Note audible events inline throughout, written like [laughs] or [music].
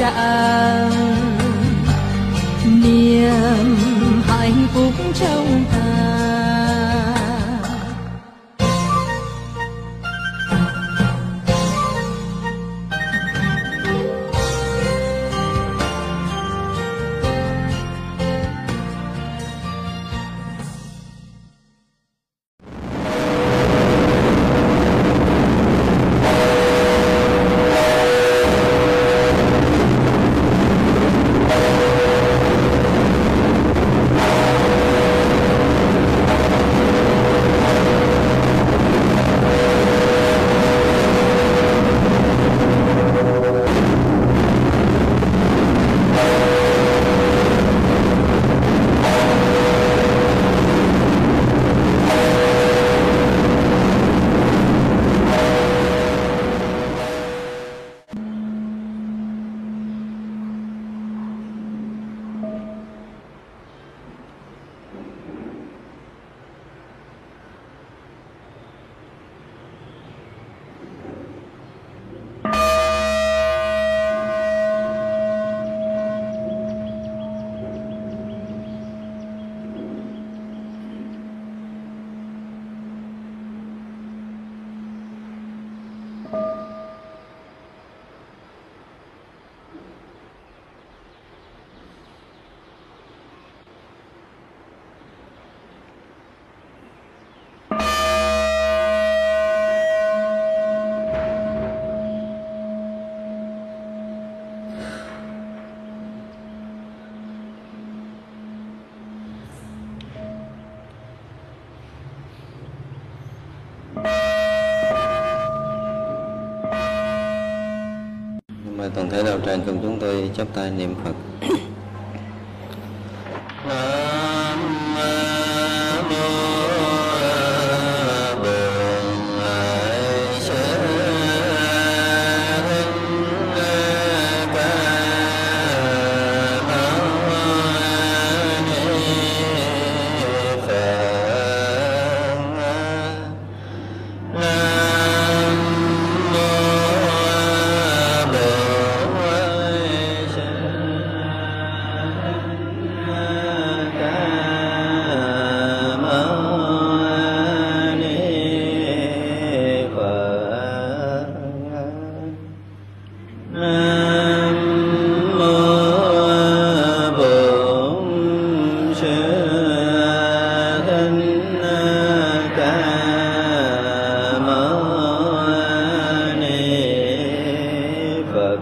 rạng niềm hạnh phúc trong ta. Mời đầu tràng cùng chúng tôi chắp tay niệm Phật. Bổn Sư Thích Ca Mâu Ni Phật.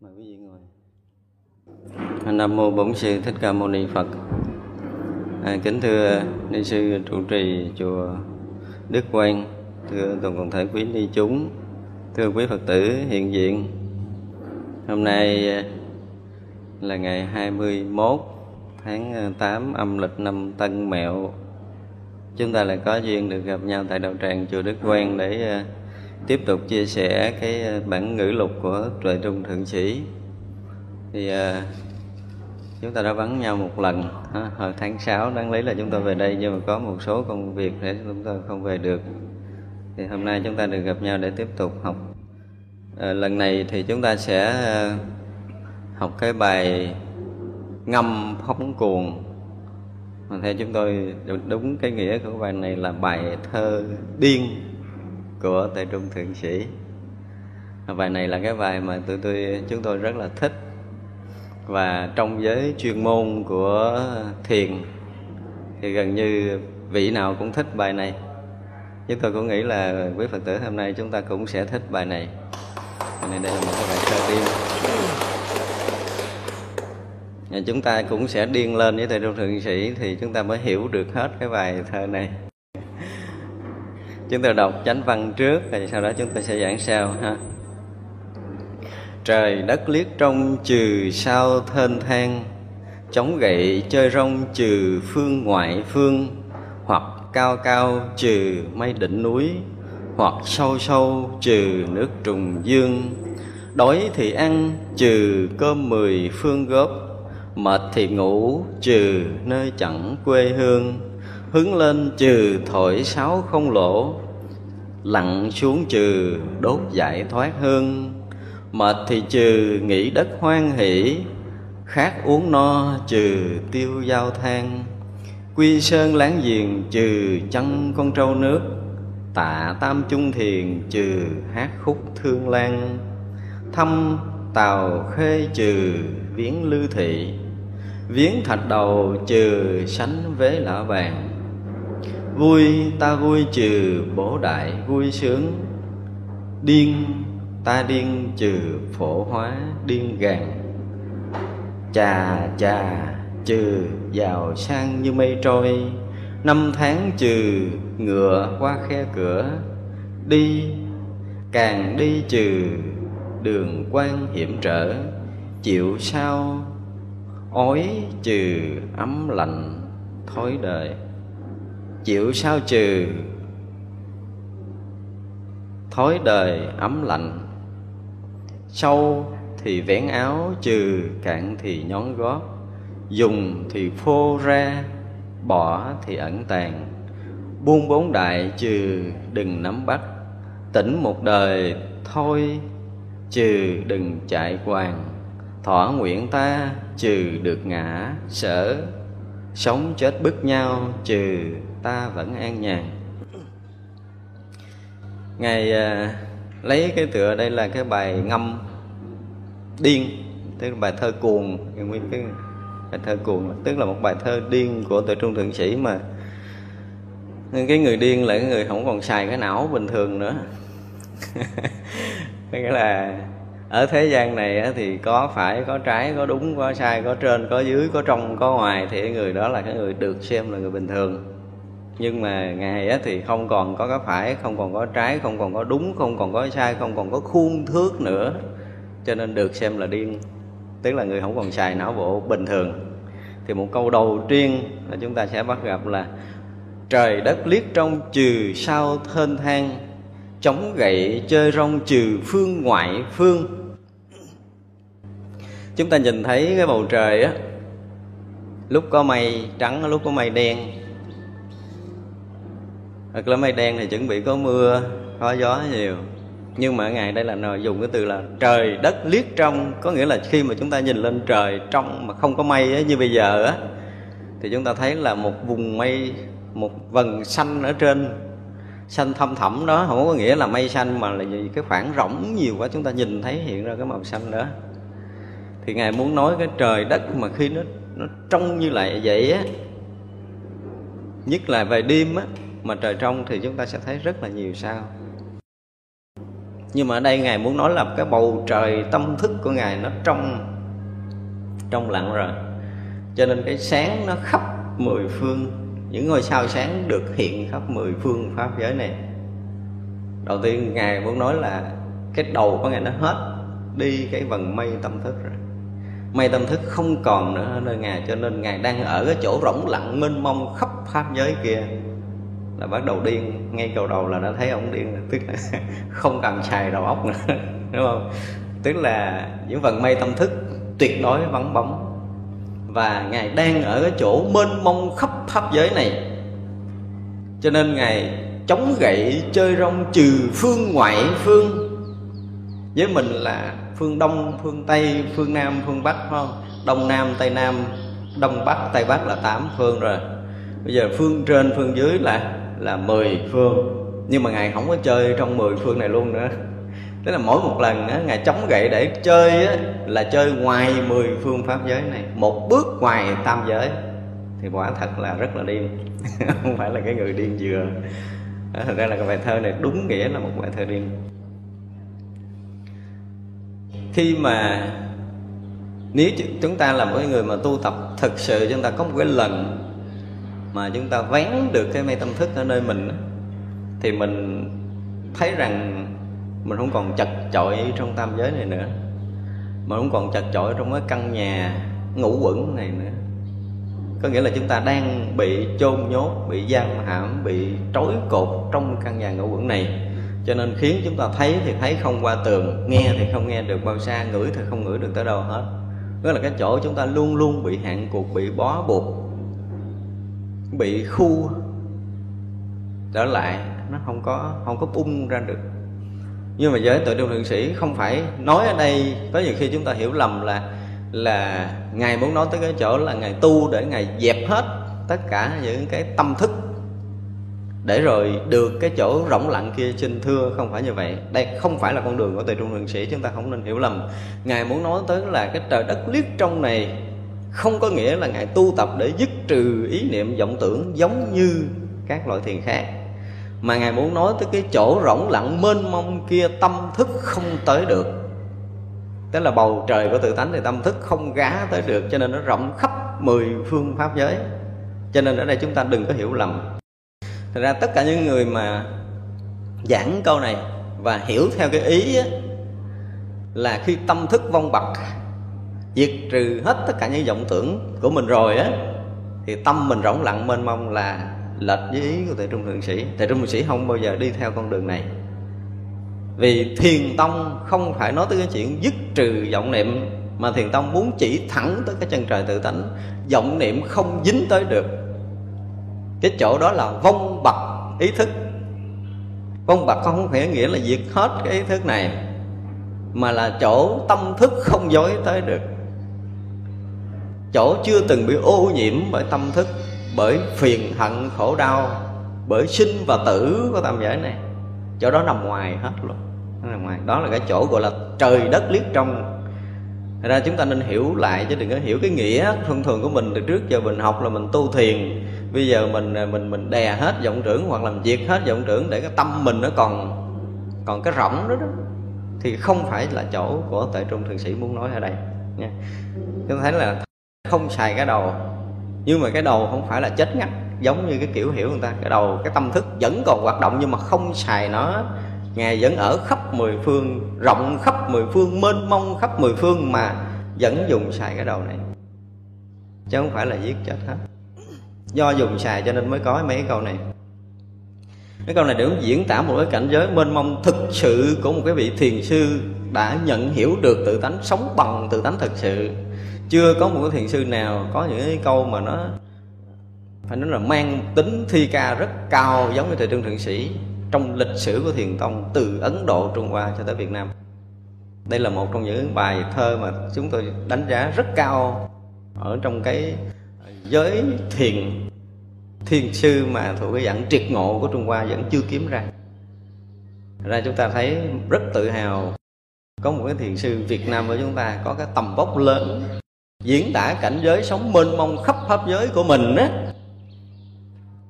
Mời quý vị ngồi. Nam mô Bổn Sư Thích Ca Mâu Ni Phật. À, kính thưa ni sư trụ trì chùa Đức Quang, thưa toàn thể quý ni chúng, thưa quý Phật tử, hiện diện. Hôm nay à, là ngày 21 tháng à, 8 âm lịch năm Tân Mẹo. Chúng ta lại có duyên được gặp nhau tại đạo tràng chùa Đức Quang để à, tiếp tục chia sẻ cái bản ngữ lục của Tuệ Trung Thượng Sĩ. Thì chúng ta đã vắng nhau một lần hồi tháng 6 đáng lý là chúng ta về đây nhưng mà có một số công việc để chúng ta không về được thì hôm nay chúng ta được gặp nhau để tiếp tục học à, lần này thì chúng ta sẽ ờ, học cái bài ngâm phóng cuồng. Mà theo chúng tôi đúng cái nghĩa của bài này là bài thơ điên của Tề Trung Thượng Sĩ. Bài này là cái bài mà tụi tôi chúng tôi rất là thích. Và trong giới chuyên môn của thiền thì gần như vị nào cũng thích bài này. Chúng tôi cũng nghĩ là quý phật tử hôm nay chúng ta cũng sẽ thích bài này này đây là một cái bài thơ điên. Và chúng ta cũng sẽ điên lên với thầy trung thượng sĩ thì chúng ta mới hiểu được hết cái bài thơ này. Chúng ta đọc chánh văn trước rồi sau đó chúng ta sẽ giảng sau, ha. Trời đất liếc trong trừ sao thênh thang, chống gậy chơi rong trừ phương ngoại phương, hoặc cao cao trừ mây đỉnh núi hoặc sâu sâu trừ nước trùng dương. Đói thì ăn, trừ cơm mười phương góp. Mệt thì ngủ, trừ nơi chẳng quê hương. Hứng lên, trừ thổi sáo không lỗ. Lặn xuống, trừ đốt giải thoát hương. Mệt thì trừ nghĩ đất hoan hỷ. Khát uống no, trừ tiêu giao than. Quy sơn láng giềng, trừ chân con trâu nước tạ tam chung thiền trừ hát khúc thương lan. Thăm tàu khê trừ viếng lư thị. Viếng thạch đầu trừ sánh vế lã vàng. Vui ta vui trừ bổ đại vui sướng. Điên ta điên trừ phổ hóa điên gàn. Chà chà trừ giàu sang như mây trôi năm tháng trừ ngựa qua khe cửa, đi, càng đi trừ đường quan hiểm trở, chịu sao ói trừ ấm lạnh thối đời. Chịu sao trừ thói đời ấm lạnh, sâu thì vén áo, trừ cạn thì nhón gót, dùng thì phô ra bỏ thì ẩn tàng. Buông bốn đại trừ đừng nắm bắt. Tỉnh một đời thôi trừ đừng chạy quàng thỏa nguyện ta trừ được ngã sở. Sống chết bức nhau trừ ta vẫn an nhàn. Ngài à, lấy cái tựa đây là cái bài ngâm điên tức là bài thơ cuồng nguyên cái bài thơ cuồng, tức là một bài thơ điên của tuệ trung thượng sĩ mà cái người điên là cái người không còn xài cái não bình thường nữa. [laughs] Nghĩa là ở thế gian này thì có phải, có trái, có đúng, có sai, có trên, có dưới, có trong, có ngoài thì người đó là cái người được xem là người bình thường. Nhưng mà ngài thì không còn có cái phải, không còn có trái, không còn có đúng, không còn có sai, không còn có khuôn thước nữa. Cho nên được xem là điên tức là người không còn xài não bộ bình thường. Thì một câu đầu tiên là chúng ta sẽ bắt gặp là, trời đất liếc trong trừ sao thênh thang, chống gậy chơi rong trừ phương ngoại phương. Chúng ta nhìn thấy cái bầu trời á, lúc có mây trắng, lúc có mây đen. Hoặc là mây đen thì chuẩn bị có mưa, có gió nhiều nhưng mà ngài đây là nào dùng cái từ là trời đất liếc trong. Có nghĩa là khi mà chúng ta nhìn lên trời trong mà không có mây ấy, như bây giờ á thì chúng ta thấy là một vùng mây một vầng xanh ở trên xanh thâm thẳm đó. Không có nghĩa là mây xanh mà là gì cái khoảng rỗng nhiều quá chúng ta nhìn thấy hiện ra cái màu xanh đó. Thì ngài muốn nói cái trời đất mà khi nó nó trong như lại vậy á nhất là về đêm á mà trời trong thì chúng ta sẽ thấy rất là nhiều sao nhưng mà ở đây ngài muốn nói là cái bầu trời tâm thức của ngài nó trong trong lặng rồi. Cho nên cái sáng nó khắp mười phương. Những ngôi sao sáng được hiện khắp mười phương pháp giới này. Đầu tiên ngài muốn nói là cái đầu của ngài nó hết đi cái vần mây tâm thức rồi. Mây tâm thức không còn nữa nơi ngài, cho nên ngài đang ở cái chỗ rỗng lặng mênh mông khắp pháp giới kia là bắt đầu điên. Ngay cầu đầu là đã thấy ông điên, tức là [laughs] không cần xài đầu óc nữa, [laughs] đúng không? Tức là những phần mây tâm thức tuyệt đối vắng bóng. Và ngài đang ở cái chỗ mênh mông khắp pháp giới này. Cho nên ngài chống gậy, chơi rong trừ phương ngoại phương. Với mình là phương đông, phương tây, phương nam, phương bắc, phải không? Đông nam, tây nam, đông bắc, tây bắc là tám phương rồi. Bây giờ phương trên, phương dưới là là mười phương. Nhưng mà ngài không có chơi trong mười phương này luôn nữa. Tức là mỗi một lần á, ngài chống gậy để chơi á, là chơi ngoài mười phương pháp giới này. Một bước ngoài tam giới. Thì quả thật là rất là điên. [laughs] Không phải là cái người điên dừa. thật ra là cái bài thơ này đúng nghĩa là một bài thơ điên. Khi mà nếu chúng ta là một người mà tu tập thực sự chúng ta có một cái lần mà chúng ta vén được cái mê tâm thức ở nơi mình thì mình thấy rằng mình không còn chật chội trong tam giới này nữa. Mà không còn chật chội trong cái căn nhà ngủ quẩn này nữa. Có nghĩa là chúng ta đang bị chôn nhốt, bị giam hãm, bị trói cột trong căn nhà ngủ quẩn này. Cho nên khiến chúng ta thấy thì thấy không qua tường, nghe thì không nghe được bao xa, ngửi thì không ngửi được tới đâu hết. Đó là cái chỗ chúng ta luôn luôn bị hạn cuộc, bị bó buộc bị khu trở lại, nó không có không có bung ra được. Nhưng mà giới tự trung thượng sĩ không phải nói ở đây, có nhiều khi chúng ta hiểu lầm là là ngài muốn nói tới cái chỗ là ngài tu để ngài dẹp hết tất cả những cái tâm thức. Để rồi được cái chỗ rỗng lặng kia xin thưa, không phải như vậy. Đây không phải là con đường của tề trung thượng sĩ, chúng ta không nên hiểu lầm. Ngài muốn nói tới là cái trời đất liếc trong này không có nghĩa là ngài tu tập để dứt trừ ý niệm vọng tưởng giống như các loại thiền khác. Mà ngài muốn nói tới cái chỗ rỗng lặng mênh mông kia tâm thức không tới được. Tức là bầu trời của tự tánh thì tâm thức không gá tới được cho nên nó rộng khắp mười phương pháp giới. Cho nên ở đây chúng ta đừng có hiểu lầm. Thật ra tất cả những người mà giảng câu này và hiểu theo cái ý á, là khi tâm thức vong bậc diệt trừ hết tất cả những vọng tưởng của mình rồi á, thì tâm mình rỗng lặng mênh mông là lệch với ý của tề trung thượng sĩ. Thầy trung thượng sĩ không bao giờ đi theo con đường này. Vì thiền tông không phải nói tới cái chuyện dứt trừ vọng niệm, mà thiền tông muốn chỉ thẳng tới cái chân trời tự tánh. Vọng niệm không dính tới được. Cái chỗ đó là vong bậc ý thức. Vong bậc không phải nghĩa là diệt hết cái ý thức này, mà là chỗ tâm thức không dối tới được chỗ chưa từng bị ô nhiễm bởi tâm thức, bởi phiền hận khổ đau, bởi sinh và tử của tam giới này. Chỗ đó nằm ngoài hết luôn. Nằm ngoài. Đó là cái chỗ gọi là trời đất liếc trong. Thật ra chúng ta nên hiểu lại, chứ đừng có hiểu cái nghĩa thông thường của mình từ trước giờ mình học là mình tu thiền. Bây giờ mình mình mình đè hết vọng trưởng hoặc làm việc hết vọng trưởng để cái tâm mình nó còn còn cái rỗng đó đó, thì không phải là chỗ của tệ trung thượng sĩ muốn nói ở đây nha. Chúng ta thấy là không xài cái đầu. Nhưng mà cái đầu không phải là chết ngắt, giống như cái kiểu hiểu người ta, cái đầu, cái tâm thức vẫn còn hoạt động nhưng mà không xài nó. Ngài vẫn ở khắp mười phương, rộng khắp mười phương, mênh mông khắp mười phương mà vẫn dùng xài cái đầu này. Chứ không phải là giết chết hết. Do dùng xài cho nên mới có mấy câu này. Cái câu này để diễn tả một cái cảnh giới mênh mông thực sự của một cái vị thiền sư đã nhận hiểu được tự tánh, sống bằng tự tánh thực sự chưa có một cái thiền sư nào có những cái câu mà nó phải nói là mang tính thi ca rất cao giống như thầy trương thượng sĩ trong lịch sử của thiền tông từ ấn độ, trung hoa cho tới việt nam. Đây là một trong những bài thơ mà chúng tôi đánh giá rất cao ở trong cái giới thiền thiền sư mà thuộc cái dạng triệt ngộ của trung hoa vẫn chưa kiếm ra. Ra chúng ta thấy rất tự hào có một cái thiền sư việt nam của chúng ta có cái tầm vóc lớn diễn tả cảnh giới sống mênh mông khắp pháp giới của mình á.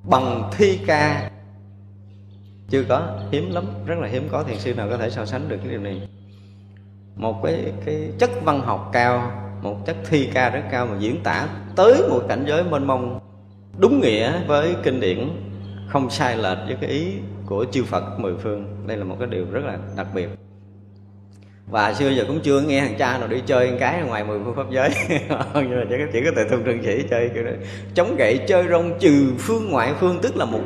Bằng thi ca. Chưa có, hiếm lắm, rất là hiếm có thiền sư nào có thể so sánh được cái điều này. Một cái cái chất văn học cao, một chất thi ca rất cao mà diễn tả tới một cảnh giới mênh mông đúng nghĩa với kinh điển không sai lệch với cái ý của chư Phật mười phương. Đây là một cái điều rất là đặc biệt và xưa giờ cũng chưa nghe thằng cha nào đi chơi một cái ngoài mười phương pháp giới. [laughs] Nhưng mà chỉ có chỉ có tự thông trương sĩ chơi, kiểu đó. Chống gậy, chơi rong trừ phương ngoại phương, tức là một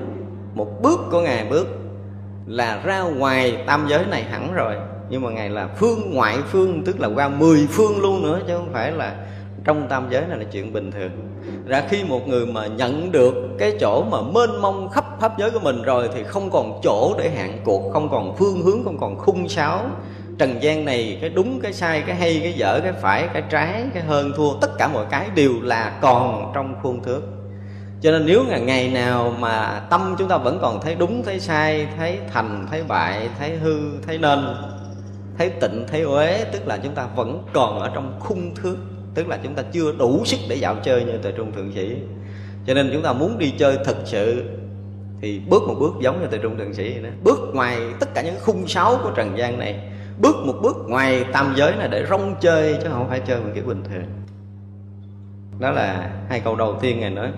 một bước của ngài bước là ra ngoài tam giới này hẳn rồi. Nhưng mà ngài là phương ngoại phương, tức là qua mười phương luôn nữa, chứ không phải là trong tam giới này là chuyện bình thường. Ra khi một người mà nhận được cái chỗ mà mênh mông khắp pháp giới của mình rồi thì không còn chỗ để hạn cuộc, không còn phương hướng, không còn khung sáo trần gian này, cái đúng, cái sai, cái hay, cái dở, cái phải, cái trái, cái hơn, thua, tất cả mọi cái đều là còn trong khuôn thước. Cho nên nếu ngày ngày nào mà tâm chúng ta vẫn còn thấy đúng, thấy sai, thấy thành, thấy bại, thấy hư, thấy nên, thấy tịnh, thấy uế, tức là chúng ta vẫn còn ở trong khung thước, tức là chúng ta chưa đủ sức để dạo chơi như từ trung thượng sĩ. Cho nên chúng ta muốn đi chơi thật sự thì bước một bước giống như từ trung thượng sĩ vậy đó. Bước ngoài tất cả những khung sáo của trần gian này bước một bước ngoài tam giới này để rong chơi chứ không phải chơi một kiểu bình thường. Đó là hai câu đầu tiên ngài nói.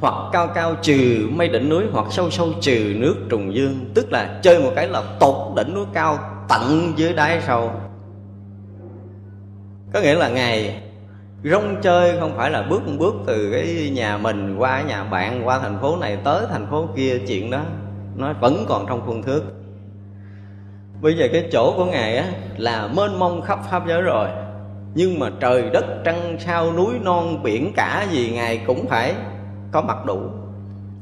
Hoặc cao cao trừ mây đỉnh núi, hoặc sâu sâu trừ nước trùng dương. Tức là chơi một cái là tột đỉnh núi cao tận dưới đáy sâu. Có nghĩa là ngày rong chơi không phải là bước một bước từ cái nhà mình qua nhà bạn, qua thành phố này tới thành phố kia, chuyện đó nó vẫn còn trong khuôn thước bây giờ cái chỗ của ngài á là mênh mông khắp pháp giới rồi. Nhưng mà trời đất, trăng sao, núi non, biển cả gì ngài cũng phải có mặt đủ.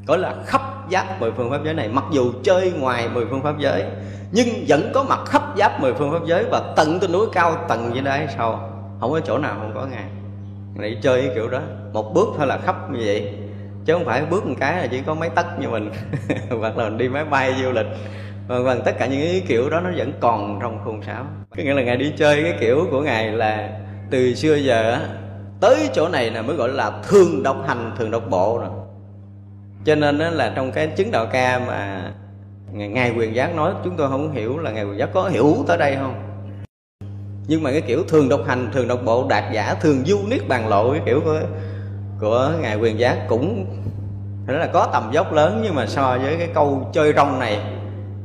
Gọi là khắp giáp mười phương pháp giới này. Mặc dù chơi ngoài mười phương pháp giới, nhưng vẫn có mặt khắp giáp mười phương pháp giới và tận trên núi cao, tận dưới đáy sau không có chỗ nào không có ngài. Này chơi cái kiểu đó. Một bước thôi là khắp như vậy. Chứ không phải bước một cái là chỉ có mấy tấc như mình. [laughs] Hoặc là mình đi máy bay du lịch vân vân tất cả những cái kiểu đó nó vẫn còn trong khuôn sáo. Có nghĩa là ngài đi chơi, cái kiểu của ngài là từ xưa giờ tới chỗ này là mới gọi là thường độc hành, thường độc bộ rồi. Cho nên đó là trong cái chứng đạo ca mà ngài quyền giác nói, chúng tôi không hiểu là ngài quyền giác có hiểu tới đây không. Nhưng mà cái kiểu thường độc hành, thường độc bộ, đạt giả, thường du niết bàn lộ, cái kiểu của của ngài quyền giác cũng đó là có tầm dốc lớn. Nhưng mà so với cái câu chơi rong này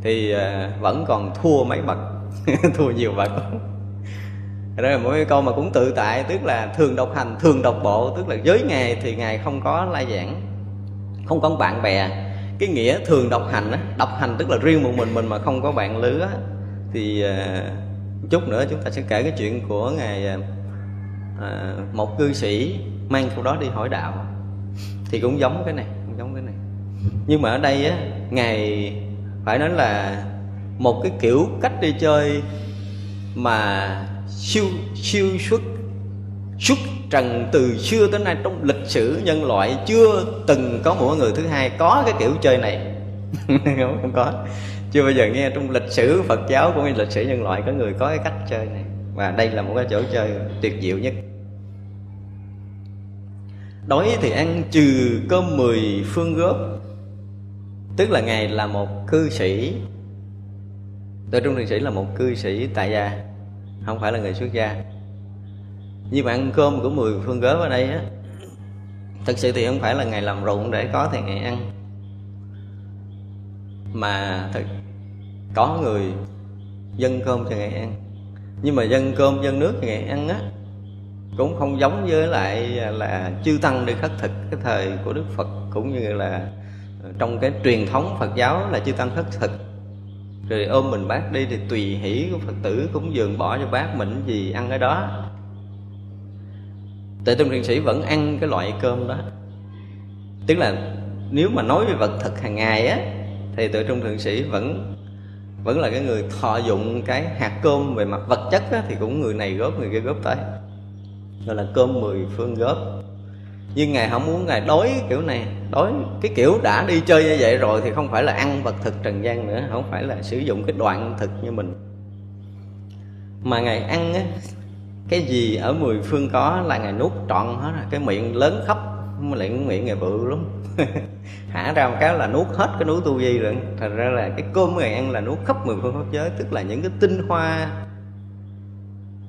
thì à, vẫn còn thua mấy bậc. [laughs] Thua nhiều bậc. Đó là mỗi cái câu mà cũng tự tại tức là thường độc hành thường độc bộ tức là với ngài thì ngài không có lai giảng không có bạn bè. Cái nghĩa thường độc hành độc hành tức là riêng một mình mình mà không có bạn lứa thì à, chút nữa chúng ta sẽ kể cái chuyện của ngài à, à, một cư sĩ mang câu đó đi hỏi đạo. Thì cũng giống cái này cũng giống cái này. Nhưng mà ở đây á ngài phải nói là một cái kiểu cách đi chơi mà siêu siêu xuất xuất trần từ xưa tới nay trong lịch sử nhân loại chưa từng có một người thứ hai có cái kiểu chơi này. [laughs] Không, không có. Chưa bao giờ nghe trong lịch sử Phật giáo cũng như lịch sử nhân loại có người có cái cách chơi này. Và đây là một cái chỗ chơi tuyệt diệu nhất. Đói thì ăn trừ cơm mười phương góp tức là ngài là một cư sĩ. Tôi trung thiền sĩ là một cư sĩ tại gia, Không phải là người xuất gia. Như bạn cơm của mười phương góp ở đây á, thật sự thì không phải là ngày làm ruộng để có thì ngày ăn. Mà thật, có người dân cơm cho ngày ăn. Nhưng mà dân cơm, dân nước cho ngày ăn á, Cũng không giống với lại là chư tăng đi khất thực Cái thời của Đức Phật, cũng như là trong cái truyền thống Phật giáo là chư tăng thất thực. Rồi ôm mình bác đi thì tùy hỷ của Phật tử cúng dường bỏ cho bác mình gì ăn ở đó. Tệ tâm Thiền Sĩ vẫn ăn cái loại cơm đó. Tức là nếu mà nói về vật thực hàng ngày á Thì tự Trung Thượng Sĩ vẫn vẫn là cái người thọ dụng cái hạt cơm về mặt vật chất á, thì cũng người này góp người kia góp tới. Gọi là cơm mười phương góp. Nhưng ngài không muốn ngài đói kiểu này đói cái kiểu đã đi chơi như vậy rồi thì không phải là ăn vật thực trần gian nữa, không phải là sử dụng cái đoạn thực như mình. Mà ngày ăn á, cái gì ở mười phương có là ngày nuốt trọn hết rồi cái miệng lớn khóc lại miệng ngày bự lắm. [laughs] Hả, ra một cái là nuốt hết cái núi tu di rồi, thành ra là cái cơm ngày ăn là nuốt khắp mười phương pháp giới, tức là những cái tinh hoa,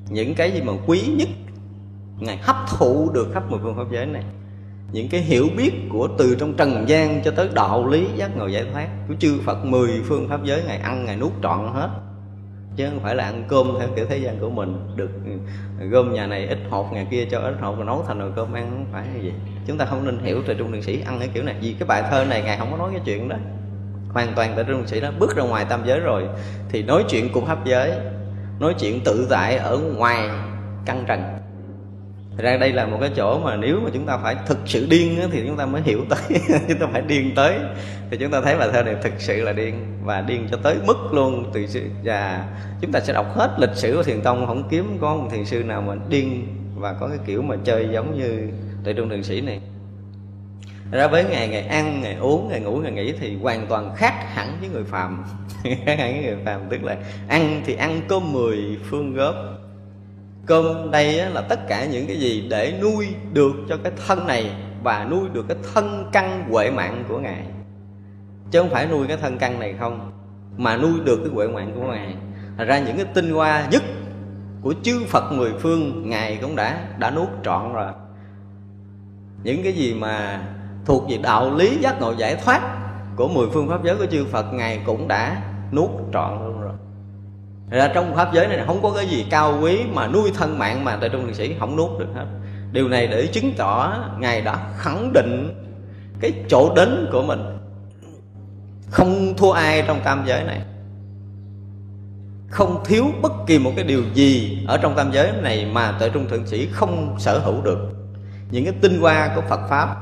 những cái gì mà quý nhất ngài hấp thụ được khắp mười phương pháp giới này những cái hiểu biết của từ trong trần gian cho tới đạo lý giác ngộ giải thoát, của chư Phật mười phương pháp giới ngày ăn, ngày nuốt trọn hết. Chứ không phải là ăn cơm theo kiểu thế gian của mình, được ừ, gom nhà này ít hột, nhà kia cho ít hột rồi nấu thành nồi cơm ăn, không phải như gì chúng ta không nên hiểu từ trung đường sĩ ăn cái kiểu này, vì cái bài thơ này ngài không có nói cái chuyện đó. Hoàn toàn tại trung đường sĩ đó bước ra ngoài tam giới rồi, thì nói chuyện cùng pháp giới, nói chuyện tự tại ở ngoài căn trần. Thật ra đây là một cái chỗ mà nếu mà chúng ta phải thực sự điên thì chúng ta mới hiểu tới, [laughs] Chúng ta phải điên tới. Thì chúng ta thấy bài thơ này thực sự là điên, Và điên cho tới mức luôn, từ Và chúng ta sẽ đọc hết lịch sử của thiền tông, Không kiếm có một thiền sư nào mà điên Và có cái kiểu mà chơi giống như Tuệ Trung Thiền Sĩ này. Ra với ngày ngày ăn, ngày uống, ngày ngủ, ngày nghỉ thì hoàn toàn khác hẳn với người phàm. [laughs] Khác hẳn với người phàm, tức là ăn thì ăn có 10 phương góp cơm đây là tất cả những cái gì để nuôi được cho cái thân này và nuôi được cái thân căn huệ mạng của ngài. Chứ không phải nuôi cái thân căn này không, mà nuôi được cái huệ mạng của ngài. Thật ra những cái tinh hoa nhất của chư Phật mười phương ngài cũng đã đã nuốt trọn rồi. Những cái gì mà thuộc về đạo lý giác ngộ giải thoát của mười phương pháp giới của chư Phật, ngài cũng đã nuốt trọn luôn ra trong pháp giới này không có cái gì cao quý mà nuôi thân mạng mà, tại trung liệt sĩ không nuốt được hết. Điều này để chứng tỏ ngài đã khẳng định cái chỗ đến của mình. Không thua ai trong tam giới này. Không thiếu bất kỳ một cái điều gì ở trong tam giới này mà tuệ trung thượng sĩ không sở hữu được. Những cái tinh hoa của phật pháp,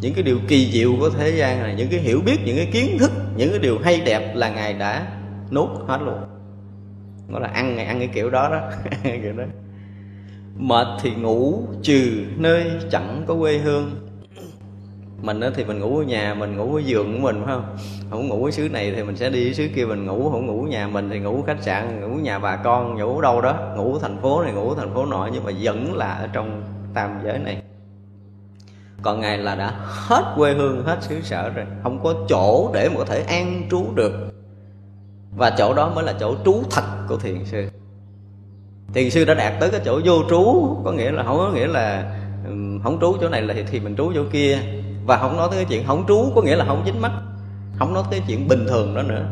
những cái điều kỳ diệu của thế gian này, những cái hiểu biết, những cái kiến thức, những cái điều hay đẹp là ngài đã nuốt hết luôn nó là ăn ngày ăn cái kiểu đó đó. [laughs] Kiểu đó. Mệt thì ngủ, trừ nơi chẳng có quê hương. Mình đó thì mình ngủ ở nhà, mình ngủ ở giường của mình phải không? Không ngủ ở xứ này thì mình sẽ đi xứ kia mình ngủ, không ngủ nhà mình thì ngủ khách sạn, ngủ nhà bà con, ngủ ở đâu đó. Ngủ thành phố này, ngủ thành phố nọ nhưng mà vẫn là ở trong tam giới này. Còn ngài là đã hết quê hương, hết xứ sở rồi. Không có chỗ để mà có thể an trú được và chỗ đó mới là chỗ trú thật của thiền sư. Thiền sư đã đạt tới cái chỗ vô trú có nghĩa là không có nghĩa là không trú chỗ này là thì mình trú chỗ kia. Và không nói tới cái chuyện không trú có nghĩa là không dính mắt. Không nói tới cái chuyện bình thường đó nữa.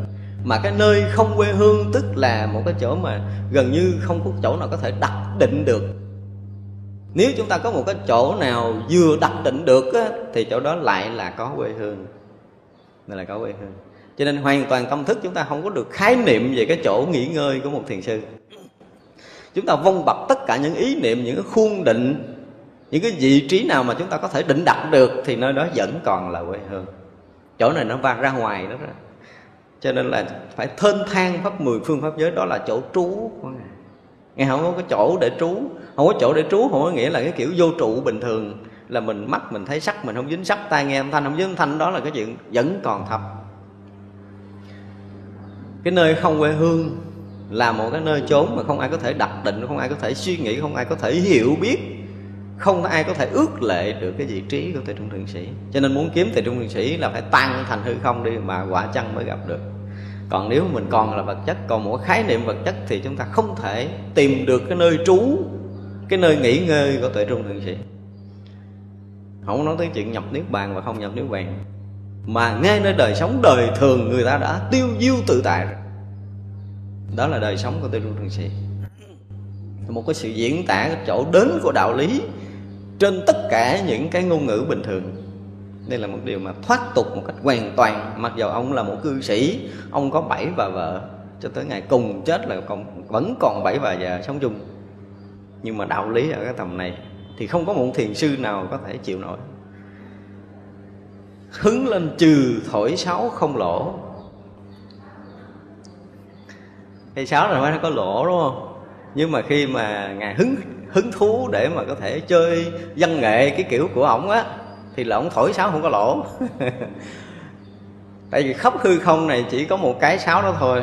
Mà cái nơi không quê hương tức là một cái chỗ mà gần như không có chỗ nào có thể đặt định được. Nếu chúng ta có một cái chỗ nào vừa đặt định được á, thì chỗ đó lại là có quê hương. Nên là có quê hương cho nên hoàn toàn tâm thức chúng ta không có được khái niệm về cái chỗ nghỉ ngơi của một thiền sư. Chúng ta vong bập tất cả những ý niệm, những cái khuôn định, những cái vị trí nào mà chúng ta có thể định đặt được thì nơi đó vẫn còn là quê hương. Chỗ này nó vang ra ngoài đó rồi cho nên là phải thênh thang pháp mười phương pháp giới, đó là chỗ trú của ngài. Ngài không có cái chỗ để trú, không có chỗ để trú, không có nghĩa là cái kiểu vô trụ bình thường, là mình mắt mình thấy sắc, mình không dính sắc, tai nghe âm thanh không dính âm thanh, đó là cái chuyện vẫn còn thập cái nơi không quê hương là một cái nơi chốn mà không ai có thể đặt định, không ai có thể suy nghĩ, không ai có thể hiểu biết, không có ai có thể ước lệ được cái vị trí của tề trung thượng sĩ. Cho nên muốn kiếm tề trung thượng sĩ là phải tăng thành hư không đi mà quả chăng mới gặp được. Còn nếu mình còn là vật chất, còn một khái niệm vật chất thì chúng ta không thể tìm được cái nơi trú, cái nơi nghỉ ngơi của tuệ trung thượng sĩ. Không nói tới chuyện nhập niết bàn và không nhập niết bàn mà ngay nơi đời sống đời thường người ta đã tiêu diêu tự tại rồi. Đó là đời sống của tuệ trung thượng sĩ. Một cái sự diễn tả cái chỗ đến của đạo lý trên tất cả những cái ngôn ngữ bình thường. Đây là một điều mà thoát tục một cách hoàn toàn, mặc dù ông là một cư sĩ, ông có bảy bà vợ, cho tới ngày cùng chết là còn, vẫn còn bảy bà vợ sống chung. Nhưng mà đạo lý ở cái tầm này thì không có một thiền sư nào có thể chịu nổi hứng lên trừ thổi sáu không lỗ. Thì sáu là phải có lỗ, đúng không? Nhưng mà khi mà ngài hứng hứng thú để mà có thể chơi văn nghệ cái kiểu của ổng á, thì là ổng thổi sáo không có lỗ. [laughs] Tại vì khắp hư không này chỉ có một cái sáo đó thôi.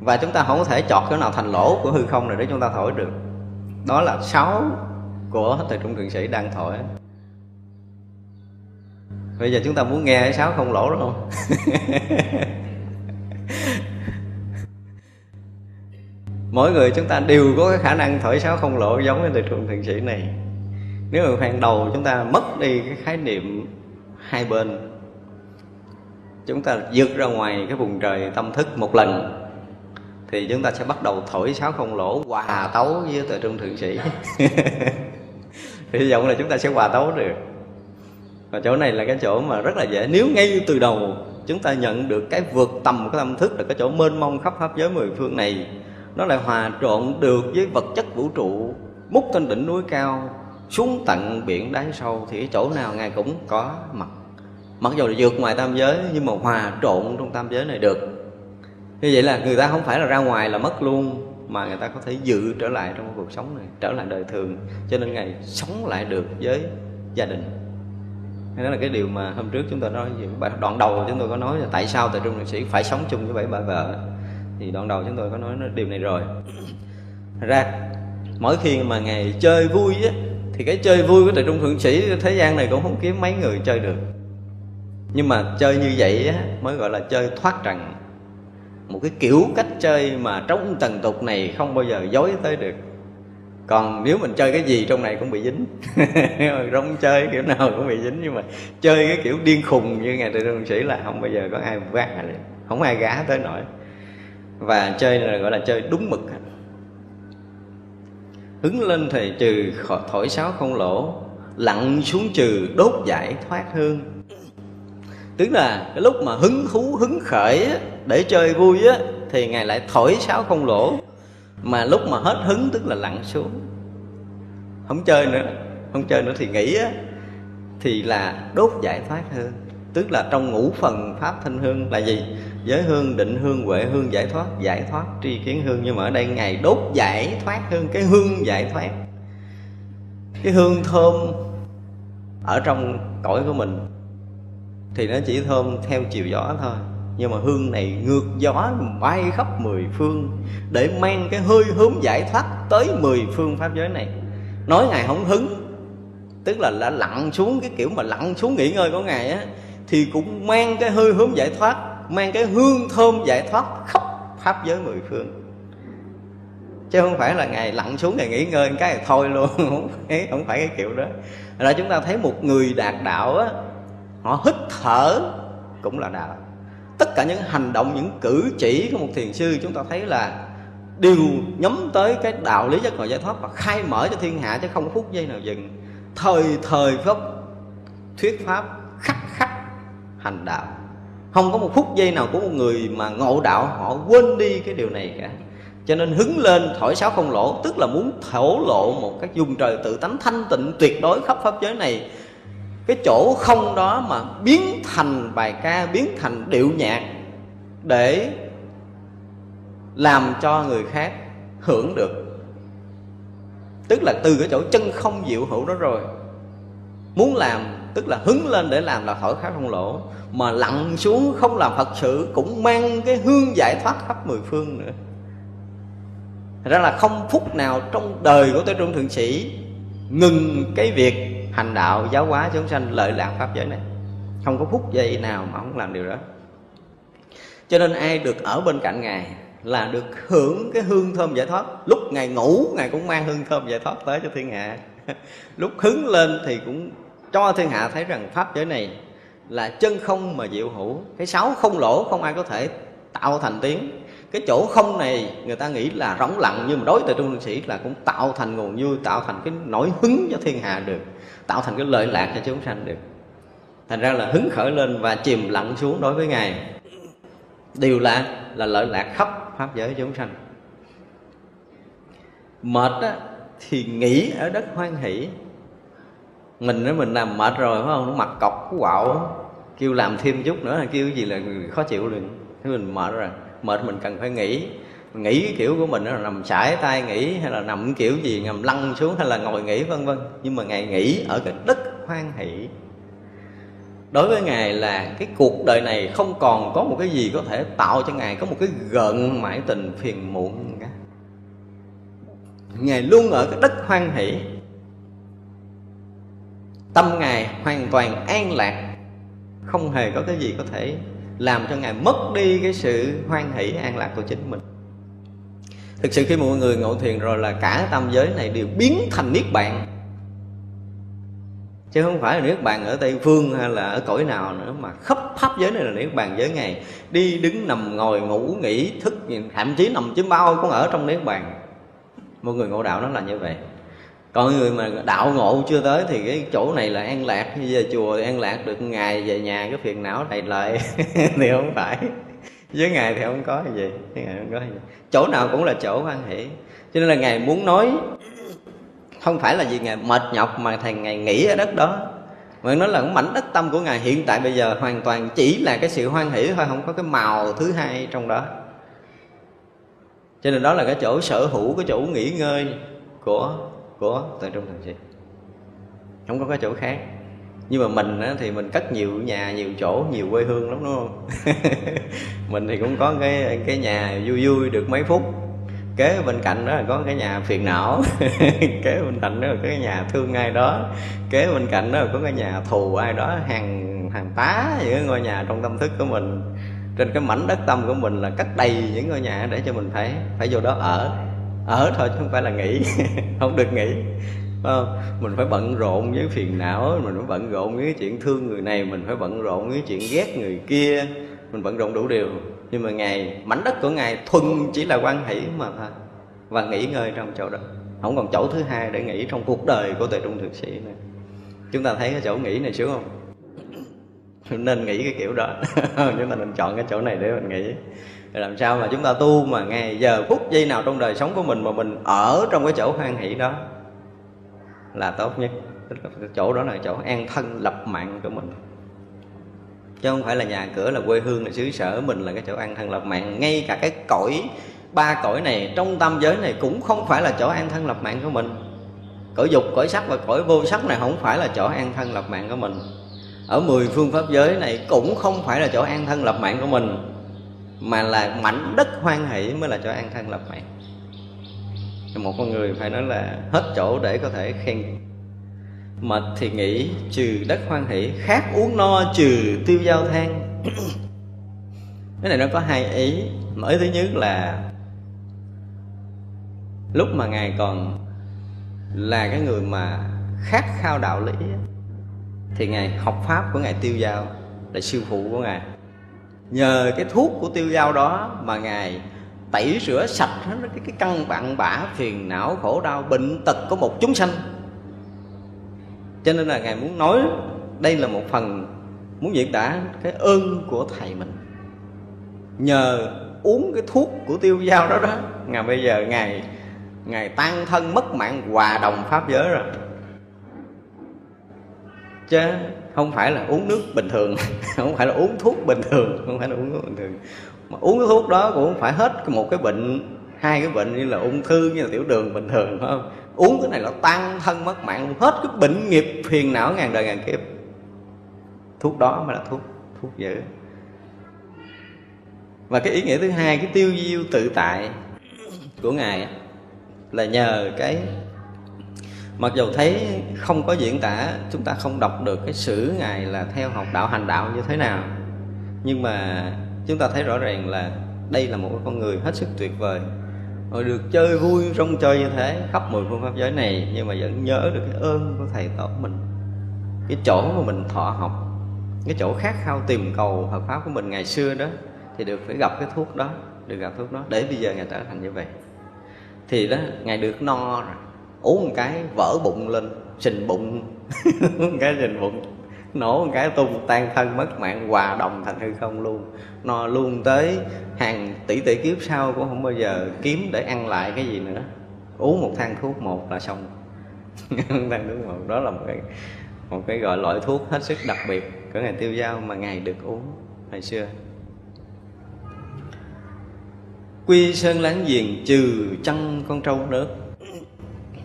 Và chúng ta không có thể chọt cái nào thành lỗ của hư không này để chúng ta thổi được. Đó là sáo của thầy trung thượng sĩ đang thổi bây giờ chúng ta muốn nghe cái sáo không lỗ đúng không? [laughs] Mỗi người chúng ta đều có cái khả năng thổi sáo không lỗ giống như từ trung thượng sĩ này. Nếu mà hoàn đầu chúng ta mất đi cái khái niệm hai bên, chúng ta vượt ra ngoài cái vùng trời tâm thức một lần, thì chúng ta sẽ bắt đầu thổi sáo không lỗ, hòa tấu với tự trung thượng sĩ. [laughs] Hy vọng là chúng ta sẽ hòa tấu được và chỗ này là cái chỗ mà rất là dễ. Nếu ngay từ đầu chúng ta nhận được cái vượt tầm cái tâm thức là cái chỗ mênh mông khắp pháp giới mười phương này, nó lại hòa trộn được với vật chất vũ trụ, múc trên đỉnh núi cao, xuống tận biển đáy sâu, thì cái chỗ nào ngài cũng có mặt. Mặc dù là vượt ngoài tam giới, nhưng mà hòa trộn trong tam giới này được. Như vậy là người ta không phải là ra ngoài là mất luôn, mà người ta có thể dự trở lại trong cuộc sống này, trở lại đời thường. Cho nên ngài sống lại được với gia đình đó là cái điều mà hôm trước chúng ta nói bài đoạn đầu chúng tôi có nói là tại sao tại trung liệt sĩ phải sống chung với bảy bà vợ. Thì đoạn đầu chúng tôi có nói điều này rồi. Ra, mỗi khi mà ngày chơi vui á, thì cái chơi vui của tại trung thượng sĩ thế gian này cũng không kiếm mấy người chơi được. Nhưng mà chơi như vậy á, mới gọi là chơi thoát trần. Một cái kiểu cách chơi mà trong tầng tục này không bao giờ dối tới được còn nếu mình chơi cái gì trong này cũng bị dính. [laughs] Rong chơi kiểu nào cũng bị dính, nhưng mà chơi cái kiểu điên khùng như ngày tự trung sĩ là không bao giờ có ai vác được. Không ai gá tới nổi. Và chơi là gọi là chơi đúng mực. Hứng lên thì trừ thổi sáo không lỗ, lặn xuống trừ đốt giải thoát hương. Tức là cái lúc mà hứng thú, hứng khởi để chơi vui á, thì ngài lại thổi sáo không lỗ mà lúc mà hết hứng tức là lặn xuống. Không chơi nữa, không chơi nữa thì nghỉ á. Thì là đốt giải thoát hương. Tức là trong ngũ phần pháp thanh hương là gì? Giới hương, định hương, huệ hương giải thoát giải thoát tri kiến hương. Nhưng mà ở đây ngày đốt giải thoát hương, cái hương giải thoát. Cái hương thơm ở trong cõi của mình. Thì nó chỉ thơm theo chiều gió thôi nhưng mà hương này ngược gió bay khắp mười phương, để mang cái hơi hướng giải thoát tới mười phương pháp giới này. Nói ngài không hứng, tức là đã lặn xuống cái kiểu mà lặn xuống nghỉ ngơi của ngài á, thì cũng mang cái hơi hướng giải thoát, mang cái hương thơm giải thoát khắp pháp giới mười phương. Chứ không phải là ngày lặn xuống ngày nghỉ ngơi cái này thôi luôn, [laughs] không phải không phải cái kiểu đó. Là chúng ta thấy một người đạt đạo á, họ hít thở cũng là đạo tất cả những hành động, những cử chỉ của một thiền sư chúng ta thấy là đều nhắm tới cái đạo lý giác ngộ giải thoát và khai mở cho thiên hạ chứ không phút giây nào dừng. Thời thời pháp, thuyết pháp, khắc khắc hành đạo. Không có một phút giây nào của một người mà ngộ đạo, họ quên đi cái điều này cả. Cho nên hứng lên thổi sáo không lỗ, tức là muốn thổ lộ một cái dung trời tự tánh thanh tịnh tuyệt đối khắp pháp giới này cái chỗ không đó mà biến thành bài ca, biến thành điệu nhạc để làm cho người khác hưởng được. Tức là từ cái chỗ chân không diệu hữu đó rồi. Muốn làm, tức là hứng lên để làm là thổi khá không lỗ. Mà lặn xuống không làm thật sự cũng mang cái hương giải thoát khắp mười phương nữa. Thật ra là không phút nào trong đời của Tế Trung Thượng Sĩ Ngừng cái việc hành đạo, giáo hóa, chúng sanh, lợi lạc pháp giới này. Không có phút giây nào mà không làm điều đó. Cho nên ai được ở bên cạnh ngài là được hưởng cái hương thơm giải thoát. Lúc ngài ngủ, ngài cũng mang hương thơm giải thoát tới cho thiên hạ. [laughs] Lúc hứng lên thì cũng cho thiên hạ thấy rằng pháp giới này là chân không mà diệu hữu. Cái sáu không lỗ không ai có thể tạo thành tiếng. Cái chỗ không này người ta nghĩ là rỗng lặng, nhưng mà đối với trung sĩ là cũng tạo thành nguồn vui, tạo thành cái nỗi hứng cho thiên hạ được tạo thành cái lợi lạc cho chúng sanh được. Thành ra là hứng khởi lên và chìm lặng xuống đối với ngài. Đều là là lợi lạc khắp pháp giới chúng sanh. Mệt á, thì nghỉ ở đất hoan hỷ. Mình nói mình làm mệt rồi phải không? Nó mặt cọc quạo. Kêu làm thêm chút nữa là kêu gì là khó chịu liền. Thế mình mệt rồi. Mệt mình cần phải nghỉ nghĩ cái kiểu của mình là nằm sải tay nghỉ hay là nằm kiểu gì, nằm lăn xuống hay là ngồi nghỉ, vân vân. Nhưng mà ngài nghỉ ở cái đất hoan hỷ. Đối với ngài là cái cuộc đời này không còn có một cái gì có thể tạo cho ngài có một cái gợn mãi tình phiền muộn cả. Ngài luôn ở cái đất hoan hỷ. Tâm ngài hoàn toàn an lạc. Không hề có cái gì có thể làm cho ngài mất đi cái sự hoan hỷ, an lạc của chính mình thực sự khi mọi người ngộ thiền rồi là cả tam giới này đều biến thành niết bàn. Chứ không phải là niết bàn ở tây phương hay là ở cõi nào nữa, mà khắp pháp giới này là niết bàn giới ngày. Đi đứng nằm ngồi ngủ nghỉ thức thậm chí nằm chiếm bao cũng ở trong niết bàn. Mọi người ngộ đạo nó là như vậy. Còn người mà đạo ngộ chưa tới thì cái chỗ này là an lạc. Như về chùa an lạc được ngày, về nhà cái phiền não đầy lợi [laughs] thì không phải với ngài thì không có gì với ngài không có gì. Chỗ nào cũng là chỗ hoan hỷ. Cho nên là ngài muốn nói, không phải là vì ngài mệt nhọc mà thầy ngài nghỉ ở đất đó. Mà nói là mảnh đất tâm của ngài hiện tại bây giờ hoàn toàn chỉ là cái sự hoan hỷ thôi, không có cái màu thứ hai trong đó. Cho nên đó là cái chỗ sở hữu, cái chỗ nghỉ ngơi của của tận trung thần sĩ không có cái chỗ khác nhưng mà mình á, thì mình cất nhiều nhà nhiều chỗ nhiều quê hương lắm đúng không? [laughs] Mình thì cũng có cái cái nhà vui vui được mấy phút. Kế bên cạnh đó là có cái nhà phiền não. [laughs] Kế bên cạnh đó là có cái nhà thương ai đó. Kế bên cạnh đó là có cái nhà thù ai đó hàng hàng tá những ngôi nhà trong tâm thức của mình. Trên cái mảnh đất tâm của mình là cắt đầy những ngôi nhà để cho mình phải phải vô đó ở. Ở thôi chứ không phải là nghỉ. [laughs] Không được nghỉ không? mình phải bận rộn với phiền não, mình phải bận rộn với chuyện thương người này, mình phải bận rộn với chuyện ghét người kia. Mình bận rộn đủ điều. Nhưng mà ngài mảnh đất của ngài thuần chỉ là quan hỷ mà thôi. Và nghỉ ngơi trong chỗ đó. Không còn chỗ thứ hai để nghỉ trong cuộc đời của tuệ trung thực sĩ nữa. Chúng ta thấy cái chỗ nghỉ này sướng không? [laughs] Nên nghĩ cái kiểu đó. [laughs] Chúng ta nên chọn cái chỗ này để mình nghĩ làm sao mà chúng ta tu mà ngày giờ phút giây nào trong đời sống của mình mà mình ở trong cái chỗ hoan hỷ đó là tốt nhất. Tức là cái chỗ đó là chỗ an thân, lập mạng của mình. Chứ không phải là nhà cửa là quê hương, là xứ sở mình là cái chỗ an thân, lập mạng. Ngay cả cái cõi, ba cõi này, trong tam giới này cũng không phải là chỗ an thân, lập mạng của mình. Cõi dục, cõi sắc và cõi vô sắc này không phải là chỗ an thân, lập mạng của mình. Ở mười phương pháp giới này cũng không phải là chỗ an thân, lập mạng của mình, mà là mảnh đất hoan hỷ mới là chỗ an thân, lập mạng một con người phải nói là hết chỗ để có thể khen. Mệt thì nghĩ trừ đất hoan hỷ, khát uống no, trừ tiêu giao than. [coughs] Cái này nó có hai ý. Mà ý thứ nhất là lúc mà ngài còn là cái người mà khát khao đạo lý thì ngài học pháp của ngài tiêu giao, là sư phụ của ngài. Nhờ cái thuốc của tiêu giao đó mà ngài tẩy rửa sạch hết cái, cái căn bạn bã phiền não khổ đau bệnh tật của một chúng sanh. Cho nên là ngài muốn nói đây là một phần muốn diễn tả cái ơn của thầy mình. Nhờ uống cái thuốc của tiêu dao đó đó ngài bây giờ ngài ngài tan thân mất mạng hòa đồng pháp giới rồi. Chứ không phải là uống nước bình thường [laughs] không phải là uống thuốc bình thường không phải là uống thuốc bình thường mà uống cái thuốc đó cũng phải hết một cái bệnh, hai cái bệnh như là ung thư như là tiểu đường bình thường, phải không? Uống cái này là tăng thân mất mạng, hết cái bệnh nghiệp phiền não ngàn đời ngàn kiếp. Thuốc đó mới là thuốc thuốc dữ. Và cái ý nghĩa thứ hai, cái tiêu diêu tự tại của ngài là nhờ cái, mặc dù thấy không có diễn tả, chúng ta không đọc được cái sử ngài là theo học đạo hành đạo như thế nào, nhưng mà chúng ta thấy rõ ràng là đây là một con người hết sức tuyệt vời. Rồi được chơi vui, rong chơi như thế, khắp mười phương pháp giới này, nhưng mà vẫn nhớ được cái ơn của thầy tổ mình. Cái chỗ mà mình thọ học, cái chỗ khát khao tìm cầu Phật pháp của mình ngày xưa đó, thì được phải gặp cái thuốc đó, được gặp thuốc đó. Để bây giờ ngài trở thành như vậy. Thì đó, ngài được no rồi. Uống một cái vỡ bụng lên, sình bụng. [laughs] Một cái sình bụng nổ một cái tung, tan thân mất mạng, hòa đồng thành hư không luôn. Nó luôn tới hàng tỷ tỷ kiếp sau cũng không bao giờ kiếm để ăn lại cái gì nữa. Uống một thang thuốc một là xong. [laughs] Thang thuốc một, đó là một cái một cái gọi loại thuốc hết sức đặc biệt của ngày tiêu dao mà ngài được uống hồi xưa. Quy sơn láng giềng trừ chân con trâu nước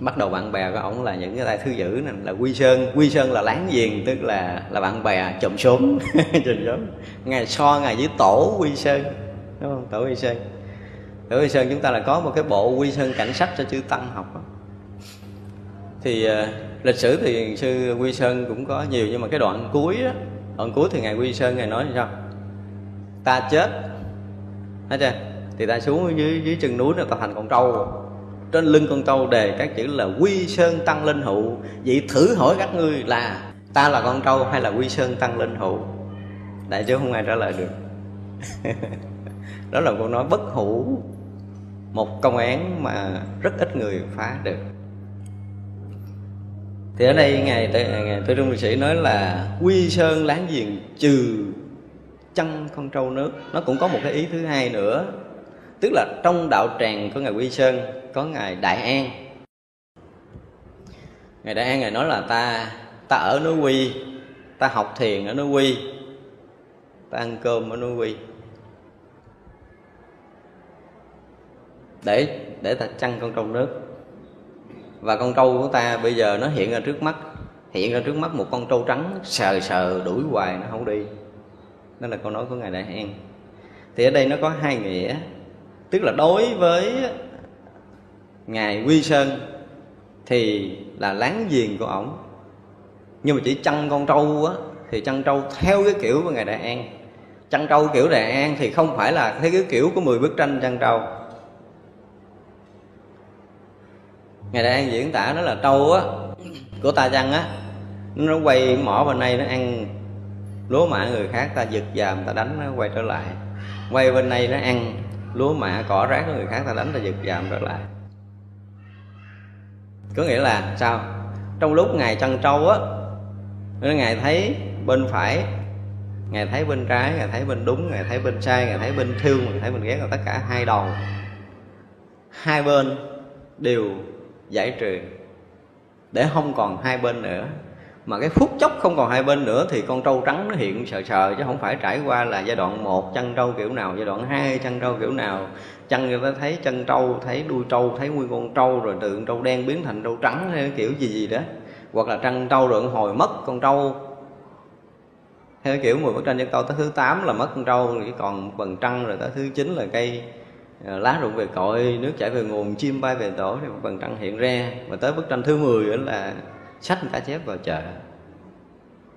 bắt đầu bạn bè của ổng là những cái tay thư dữ này là quy sơn. Quy sơn là láng giềng tức là là bạn bè chùm xuống chùm xuống ngày so ngày với tổ quy sơn. Đúng không? Tổ quy sơn. Tổ quy sơn chúng ta là có một cái bộ quy sơn cảnh sách cho chư tăng học đó. thì uh, lịch sử thì sư quy sơn cũng có nhiều nhưng mà cái đoạn cuối đó, đoạn cuối thì ngài quy sơn ngài nói sao? Ta chết. Thấy chưa? Thì ta xuống dưới dưới chân núi là ta thành con trâu trên lưng con trâu đề các chữ là quy sơn tăng linh hữu. Vậy thử hỏi các ngươi là ta là con trâu hay là quy sơn tăng linh hữu? Đại chứ không ai trả lời được. [laughs] Đó là câu nói bất hủ. Một công án mà rất ít người phá được. Thì ở đây ngài ngài tư trung liệt sĩ nói là quy sơn láng giềng trừ chân con trâu nước. Nó cũng có một cái ý thứ hai nữa tức là trong đạo tràng của ngài quy sơn có ngài đại an. Ngài đại an ngài nói là ta ta ở núi quy, ta học thiền ở núi quy, ta ăn cơm ở núi quy. Để để ta chăn con trâu nước. Và con trâu của ta bây giờ nó hiện ra trước mắt, hiện ra trước mắt một con trâu trắng sờ sờ đuổi hoài nó không đi. Đó là câu nói của ngài đại an. Thì ở đây nó có hai nghĩa tức là đối với ngài quy sơn thì là láng giềng của ổng. Nhưng mà chỉ chăn con trâu á, thì chăn trâu theo cái kiểu của ngài đại an. Chăn trâu kiểu đại an thì không phải là theo cái kiểu của 10 bức tranh chăn trâu. Ngài đại an diễn tả đó là trâu á, của ta chăn á. Nó quay mỏ bên này nó ăn lúa mạ người khác, ta giật dàm ta đánh nó quay trở lại. Quay bên này nó ăn lúa mạ, cỏ rác của người khác, ta đánh ta giật giảm trở lại. Có nghĩa là sao? Trong lúc ngài chăn trâu á ngài thấy bên phải, ngài thấy bên trái, ngài thấy bên đúng, ngài thấy bên sai, ngài thấy bên thương ngài thấy bên ghét là tất cả hai đầu hai bên đều giải trừ, để không còn hai bên nữa mà cái phút chốc không còn hai bên nữa thì con trâu trắng nó hiện sờ sờ, chứ không phải trải qua là giai đoạn một chân trâu kiểu nào, giai đoạn hai chân trâu kiểu nào. Chân người ta thấy chân trâu, thấy đuôi trâu, thấy nguyên con trâu, rồi từ trâu đen biến thành trâu trắng hay kiểu gì gì đó. Hoặc là trăng trâu rồi hồi mất con trâu. Theo kiểu mười bức tranh chân trâu tới thứ 8 là mất con trâu, chỉ còn phần trăng rồi tới thứ 9 là cây ờ, lá rụng về cội, nước chảy về nguồn, chim bay về tổ thì phần trăng hiện ra. Và tới bức tranh thứ 10 là sách cá chép vào chợ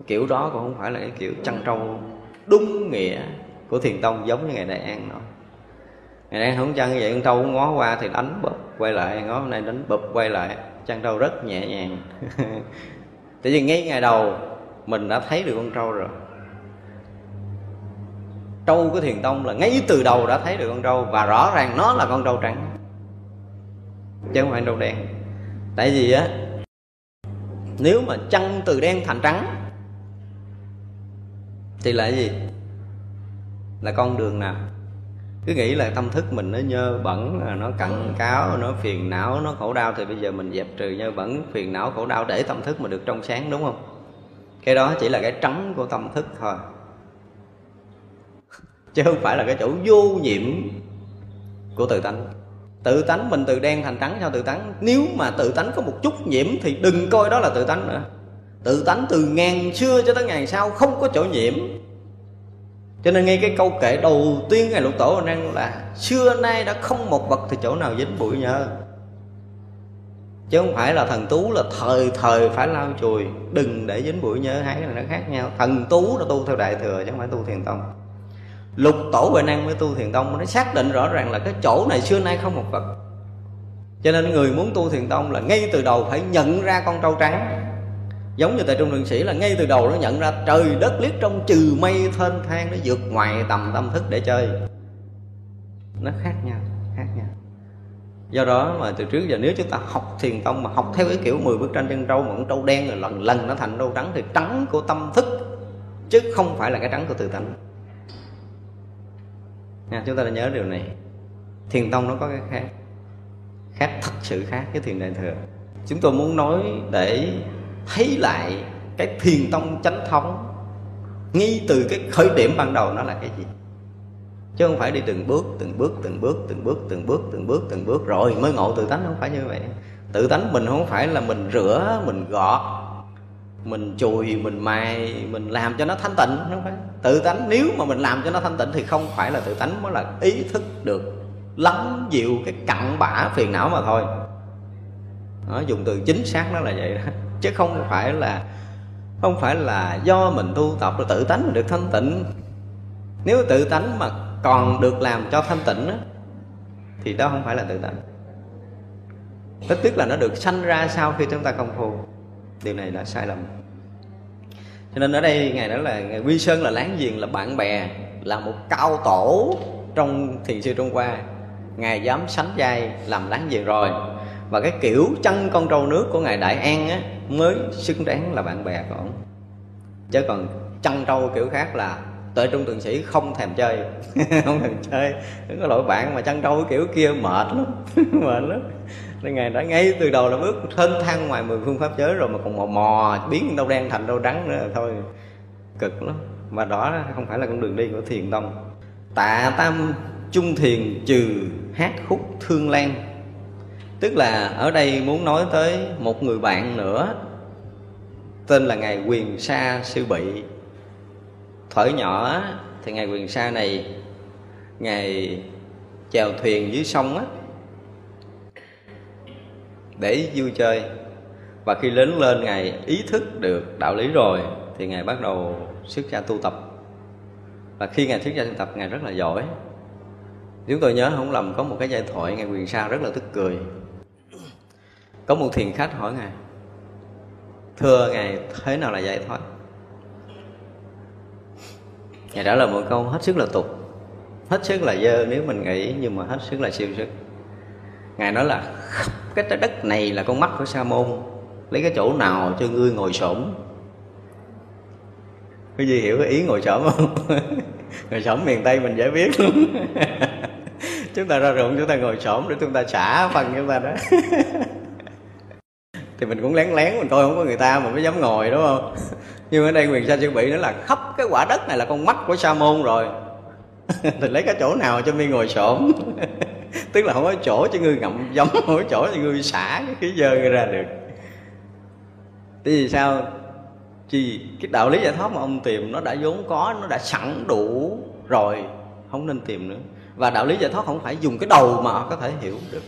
kiểu đó cũng không phải là cái kiểu chăn trâu đúng nghĩa của thiền tông giống như ngày đại an nói ngày đại an không chăn như vậy, con trâu ngó qua thì đánh bụp, quay lại ngó hôm nay đánh bụp, quay lại chăn trâu rất nhẹ nhàng. [laughs] Tại vì ngay ngày đầu, mình đã thấy được con trâu rồi. Trâu của thiền tông là ngay từ đầu đã thấy được con trâu và rõ ràng nó là con trâu trắng. Chứ không phải trâu đen. Tại vì á nếu mà chăng từ đen thành trắng, thì là gì? Là con đường nào? Cứ nghĩ là tâm thức mình nó nhơ bẩn nó cặn cáo, nó phiền não, nó khổ đau, thì bây giờ mình dẹp trừ nhơ bẩn, phiền não, khổ đau để tâm thức mình được trong sáng, đúng không? Cái đó chỉ là cái trắng của tâm thức thôi. Chứ không phải là cái chỗ vô nhiệm của tự tánh tự tánh mình từ đen thành trắng sao tự tánh. Nếu mà tự tánh có một chút nhiễm thì đừng coi đó là tự tánh nữa. Tự tánh từ ngàn xưa cho tới ngàn sau không có chỗ nhiễm. Cho nên ngay cái câu kệ đầu tiên ngày lục tổ đang là xưa nay đã không một vật thì chỗ nào dính bụi nhờ. Chứ không phải là thần tú là thời thời phải lau chùi, đừng để dính bụi nhớ hai cái này nó khác nhau. Thần tú là tu theo đại thừa chứ không phải tu thiền tông lục tổ huệ năng mới tu thiền tông. Nó xác định rõ ràng là cái chỗ này xưa nay không một vật cho nên người muốn tu thiền tông là ngay từ đầu phải nhận ra con trâu trắng. Giống như tại trung thượng sĩ là ngay từ đầu nó nhận ra trời đất liếc trong trừ mây thênh thang, nó vượt ngoài tầm tâm thức để chơi. Nó khác nhau khác nhau. Do đó mà từ trước giờ nếu chúng ta học thiền tông mà học theo cái kiểu 10 bức tranh chân trâu mà con trâu đen rồi lần lần nó thành trâu trắng thì trắng của tâm thức, chứ không phải là cái trắng của tự tánh nha, chúng ta đã nhớ điều này. Thiền tông nó có cái khác khác thật sự khác cái thiền đại thừa. Chúng tôi muốn nói để thấy lại cái thiền tông chánh thống ngay từ cái khởi điểm ban đầu nó là cái gì. Chứ không phải đi từng bước từng bước từng bước từng bước từng bước từng bước từng bước rồi mới ngộ tự tánh, không phải như vậy. Tự tánh mình không phải là mình rửa, mình gọt mình chùi mình mài mình làm cho nó thanh tịnh không phải. Tự tánh nếu mà mình làm cho nó thanh tịnh thì không phải là tự tánh mới là ý thức được lắng dịu cái cặn bã phiền não mà thôi. Nó dùng từ chính xác nó là vậy đó. [laughs] Chứ không phải là không phải là do mình tu tập rồi tự tánh mình được thanh tịnh. Nếu tự tánh mà còn được làm cho thanh tịnh đó, thì đó không phải là tự tánh. Tức tức là nó được sanh ra sau khi chúng ta công phu điều này là sai lầm. Cho nên ở đây ngài nói là ngài quy sơn là láng giềng là bạn bè, là một cao tổ trong thiền sư trung hoa. Ngài dám sánh vai làm láng giềng rồi. Và cái kiểu chân con trâu nước của ngài đại an á, mới xứng đáng là bạn bè của ông. Chứ còn chân trâu kiểu khác là tuệ trung thượng sĩ không thèm chơi, [laughs] không thèm chơi. Đừng có lỗi bạn mà chân trâu kiểu kia mệt lắm [laughs] mệt lắm nên ngài đã ngay từ đầu là bước thân thăng ngoài mười phương pháp giới rồi mà còn mò mò, biến đâu đen thành đâu trắng nữa, thôi. Cực lắm. Mà đó không phải là con đường đi của thiền tông. Tạ tam trung thiền trừ hát khúc thương lan. Tức là ở đây muốn nói tới một người bạn nữa, tên là ngài quyền sa sư bị. Thở nhỏ, thì ngài quyền sa này, ngài chèo thuyền dưới sông á để vui chơi. Và khi lớn lên, ngài ý thức được đạo lý rồi, thì ngài bắt đầu xuất gia tu tập. Và khi ngài xuất gia tu tập, ngài rất là giỏi. Nếu tôi nhớ không lầm có một cái giai thoại ngài quyền sa rất là tức cười. Có một thiền khách hỏi ngài, thưa ngài, thế nào là giải thoát ngài trả lời một câu, hết sức là tục. Hết sức là dơ, nếu mình nghĩ, nhưng mà hết sức là siêu sức ngài nói là cái trái đất này là con mắt của sa môn lấy cái chỗ nào cho ngươi ngồi xổm? Cái gì hiểu cái ý ngồi xổm không? [laughs] Ngồi xổm miền tây mình dễ biết luôn [laughs] chúng ta ra ruộng, chúng ta ngồi xổm để chúng ta xả phần chúng ta đó. [laughs] Thì mình cũng lén lén mình coi không có người ta mà mới dám ngồi, đúng không? Nhưng ở đây quyền sa chuẩn bị nó là, khắp cái quả đất này là con mắt của sa môn rồi. Thì lấy cái chỗ nào cho mi ngồi xổm? Tức là không có chỗ cho ngươi ngậm giống không có chỗ cho ngươi xả cái khí dơ ra được. Tại vì sao? Chi cái đạo lý giải thoát mà ông tìm nó đã vốn có, nó đã sẵn đủ rồi, không nên tìm nữa. Và đạo lý giải thoát không phải dùng cái đầu mà có thể hiểu được.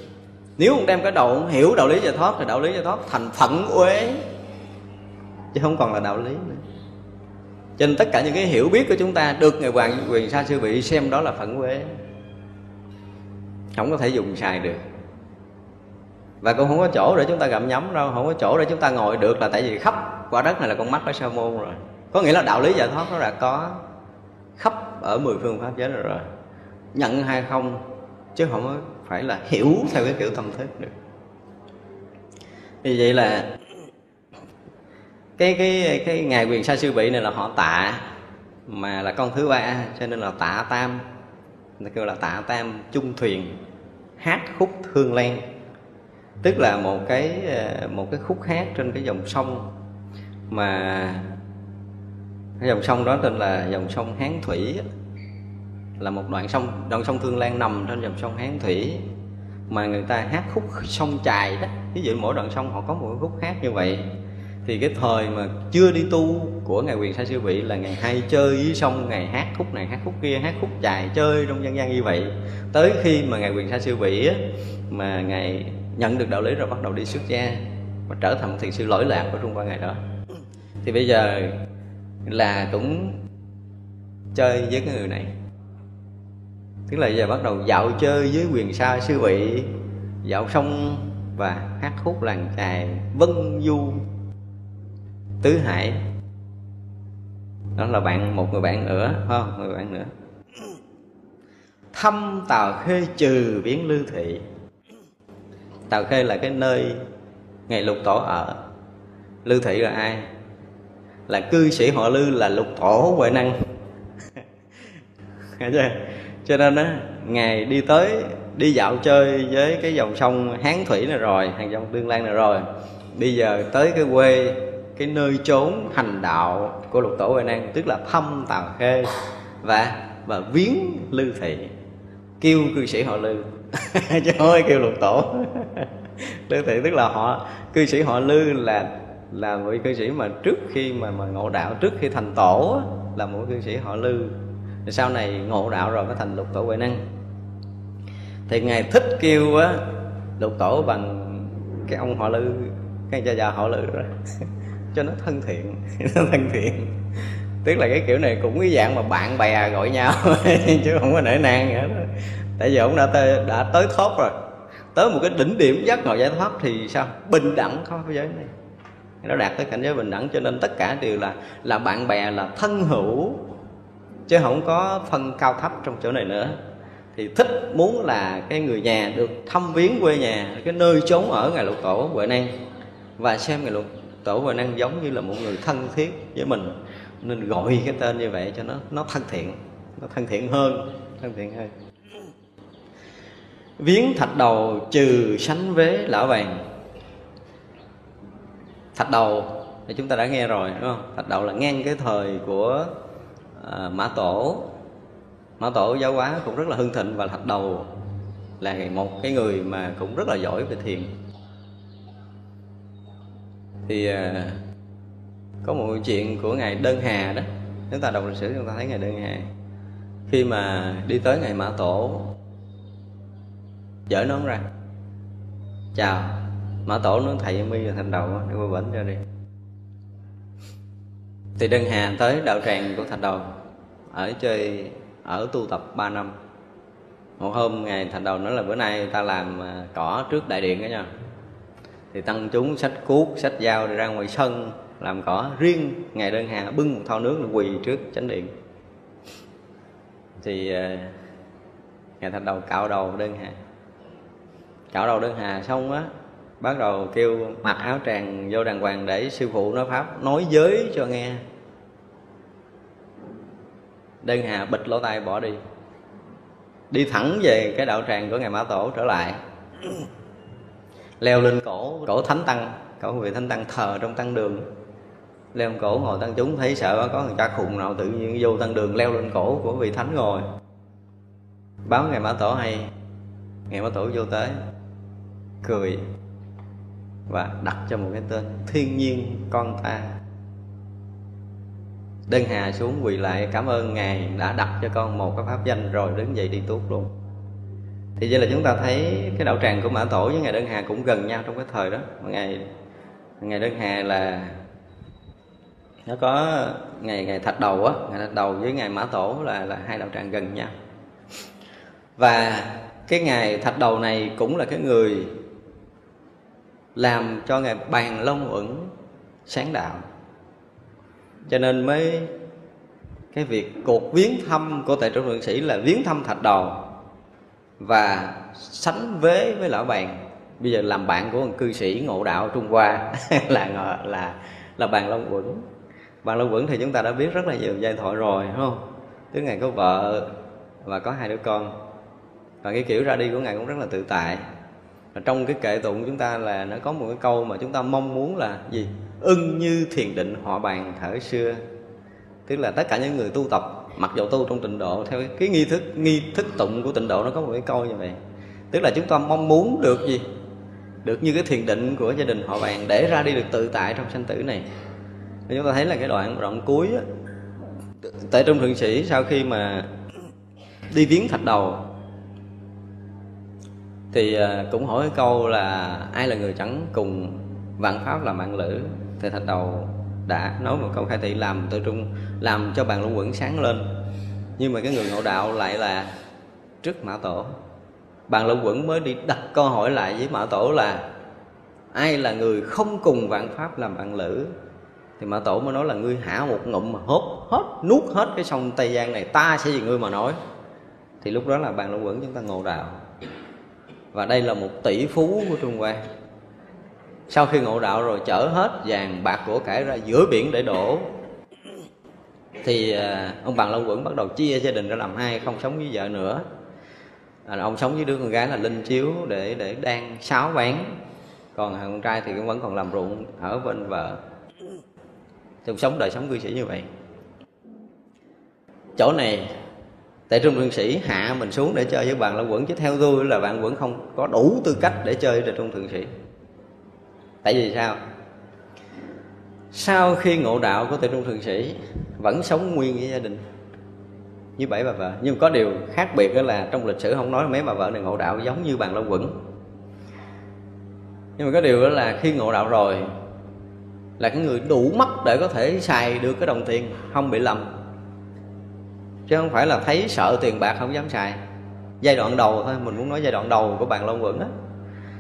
Nếu ông đem cái đầu ông hiểu đạo lý giải thoát thì đạo lý giải thoát thành phận uế, chứ không còn là đạo lý nữa. Cho nên tất cả những cái hiểu biết của chúng ta được ngài hoàng quyền sa sư bị xem đó là phận uế không có thể dùng xài được. Và cũng không có chỗ để chúng ta gặm nhấm đâu không có chỗ để chúng ta ngồi được là tại vì khắp quả đất này là con mắt của sa môn rồi. Có nghĩa là đạo lý giải thoát nó đã có khắp ở mười phương pháp giới rồi, rồi. Nhận hay không chứ không phải là hiểu theo cái kiểu tâm thức được. Vì vậy là cái cái cái ngài quyền sa sư bị này là họ tạ mà là con thứ ba cho nên là tạ tam. Người kêu là tạ tam chung thuyền hát khúc thương lan. Tức là một cái ờ, một cái khúc hát trên cái dòng sông mà cái dòng sông đó tên là dòng sông hán thủy là một đoạn sông đoạn sông thương lan nằm trên dòng sông hán thủy mà người ta hát khúc sông chài đó. Ví dụ mỗi đoạn sông họ có một khúc hát như vậy thì cái thời mà chưa đi tu của ngài quyền sa sư vị là ngày hay chơi với sông ngày hát khúc này hát khúc kia hát khúc chài chơi trong dân gian như vậy. Tới khi mà ngài quyền sa sư vị á, mà ngài nhận được đạo lý rồi bắt đầu đi xuất gia và trở thành thiền sư lỗi lạc của trung quan ngày đó. Thì bây giờ là cũng chơi với cái người này. Tức là giờ bắt đầu dạo chơi với quyền sa sư vị dạo sông và hát khúc làng chài vân du tứ hải. Đó là bạn, một người bạn nữa không? Người bạn nữa. Thăm tàu khê trừ biến lưu thị. Tàu khê là cái nơi ngày lục tổ ở. Lưu thị là ai? Là cư sĩ họ lư, là lục tổ huệ năng. [laughs] Chưa? Cho nên á, ngài đi tới, đi dạo chơi với cái dòng sông hán thủy này rồi, hàng dòng tương lan này rồi. Bây giờ tới cái quê cái nơi trốn hành đạo của lục tổ huệ năng, tức là thâm tào khê, và và viếng lư thị, kêu cư sĩ họ lư. [laughs] Chứ thôi kêu lục tổ. [laughs] Lư thị tức là họ, cư sĩ họ lư là là vị cư sĩ mà trước khi mà mà ngộ đạo, trước khi thành tổ là một cư sĩ họ lư. Thì sau này ngộ đạo rồi mới thành lục tổ huệ năng. Thì ngài thích kêu á, lục tổ bằng cái ông họ lư, cái cha già họ lư rồi [laughs] cho nó thân thiện [laughs] nó thân thiện. Tức là cái kiểu này cũng cái dạng mà bạn bè gọi nhau [laughs] chứ không có nể nang nữa tại vì ông đã tới, đã tới thốt rồi. Tới một cái đỉnh điểm giác ngộ giải thoát thì sao? Bình đẳng không thế giới này. Nó đạt tới cảnh giới bình đẳng cho nên tất cả đều là là bạn bè là thân hữu chứ không có phân cao thấp trong chỗ này nữa. Thì thích muốn là cái người nhà được thăm viếng quê nhà cái nơi trốn ở ngài lục tổ huệ năng và xem ngài lục tổ huệ năng giống như là một người thân thiết với mình. Nên gọi cái tên như vậy cho nó nó thân thiện nó thân thiện hơn thân thiện hơn. Viếng thạch đầu trừ sánh vế lão vàng. Thạch đầu thì chúng ta đã nghe rồi đúng không? Thạch đầu là ngang cái thời của à, mã tổ. Mã tổ giáo hóa cũng rất là hưng thịnh và thạch đầu là một cái người mà cũng rất là giỏi về thiền thì à, có một chuyện của ngài đơn hà đó. Chúng ta đọc lịch sử chúng ta thấy ngài đơn hà. Khi mà đi tới ngày mã tổ dở nón ra. Chào mã tổ nó thầy mi là thành đầu đưa qua bển ra đi. Thì đơn hà tới đạo tràng của thành đầu ở chơi ở tu tập 3 năm. Một hôm ngày thành đầu nói là bữa nay ta làm à, cỏ trước đại điện đó nha thì tăng chúng sách cuốc sách dao ra ngoài sân, làm cỏ riêng. Ngày đơn hà bưng một thau nước là quỳ trước chánh điện. Thì à, ngày thành đầu cạo đầu đơn hà. Cạo đầu đơn hà xong á bắt đầu kêu mặc áo tràng vô đàng hoàng để sư phụ nói pháp, nói giới cho nghe. Đơn hà bịch lỗ tai bỏ đi. Đi thẳng về cái đạo tràng của ngài mã tổ trở lại leo lên cổ cổ thánh tăng, cổ vị thánh tăng thờ trong tăng đường. Leo lên cổ, ngồi tăng chúng, thấy sợ có người cha khùng nào tự nhiên vô tăng đường leo lên cổ của vị thánh ngồi. Báo ngày mã tổ hay. Ngày mã tổ vô tới, cười và đặt cho một cái tên, thiên nhiên, con ta. Đơn hà xuống quỳ lại, cảm ơn ngài đã đặt cho con một cái pháp danh rồi, đứng dậy đi tuốt luôn thì vậy là chúng ta thấy cái đạo tràng của mã tổ với ngài đơn hà cũng gần nhau trong cái thời đó. Ngày ngày đơn hà là nó có ngày ngày thạch đầu á ngày thạch đầu với ngày mã tổ là là hai đạo tràng gần nhau. Và cái ngày thạch đầu này cũng là cái người làm cho ngài bàn long uẩn sáng đạo. Cho nên mới cái việc cuộc viếng thăm của tại trung thượng sĩ là viếng thăm thạch đầu và sánh vế với lão bàn. Bây giờ làm bạn của một cư sĩ ngộ đạo trung hoa [laughs] là là là bàn long quẩn. Bàn long quẩn thì chúng ta đã biết rất là nhiều giai thoại rồi, đúng không? Tức ngài có vợ và có hai đứa con. Và cái kiểu ra đi của ngài cũng rất là tự tại. Và trong cái kệ tụng chúng ta là nó có một cái câu mà chúng ta mong muốn là gì? Ưng như thiền định họ bàn thở xưa. Tức là tất cả những người tu tập mặc dù tu trong tịnh độ theo cái nghi thức nghi thức tụng của tịnh độ nó có một cái câu như vậy. Tức là chúng ta mong muốn được gì? Được như cái thiền định của gia đình họ bạn để ra đi được tự tại trong sanh tử này. Chúng ta thấy là cái đoạn đoạn cuối á, tại trung thượng sĩ sau khi mà đi viếng thạch đầu thì à, cũng hỏi câu là ai là người chẳng cùng vạn pháp là mạng lữ? Thì thạch đầu đã nói một câu khai thị làm tự trung, làm cho bàn luân quẩn sáng lên. Nhưng mà cái người ngộ đạo lại là trước mã tổ. Bàn luân quẩn mới đi đặt câu hỏi lại với mã tổ là, ai là người không cùng vạn pháp làm bạn lữ? Thì mã tổ mới nói là, ngươi hả một ngụm mà hốt hết nuốt hết cái sông tây giang này, ta sẽ vì ngươi mà nói. Thì lúc đó là bàn luân quẩn chúng ta ngộ đạo. Và đây là một tỷ phú của trung quan sau khi ngộ đạo rồi chở hết vàng bạc của cải ra giữa biển để đổ. Thì à, ông bằng long quẩn bắt đầu chia gia đình ra làm hai không sống với vợ nữa. À, ông sống với đứa con gái là linh chiếu để để đang sáo bán còn thằng con trai thì cũng vẫn còn làm ruộng ở bên vợ thì ông sống đời sống cư sĩ như vậy. Chỗ này tại trung thượng sĩ hạ mình xuống để chơi với bạn long quẩn. Chứ theo tôi là bạn quẩn không có đủ tư cách để chơi tại trung thượng sĩ tại vì sao? Sau khi ngộ đạo của Tịnh trung thượng sĩ, vẫn sống nguyên với gia đình như bảy bà vợ. Nhưng có điều khác biệt đó là trong lịch sử không nói mấy bà vợ này ngộ đạo giống như bàn long quẩn. Nhưng mà có điều đó là khi ngộ đạo rồi, là cái người đủ mắt để có thể xài được cái đồng tiền không bị lầm. Chứ không phải là thấy sợ tiền bạc không dám xài. Giai đoạn đầu thôi, mình muốn nói giai đoạn đầu của bàn long quẩn á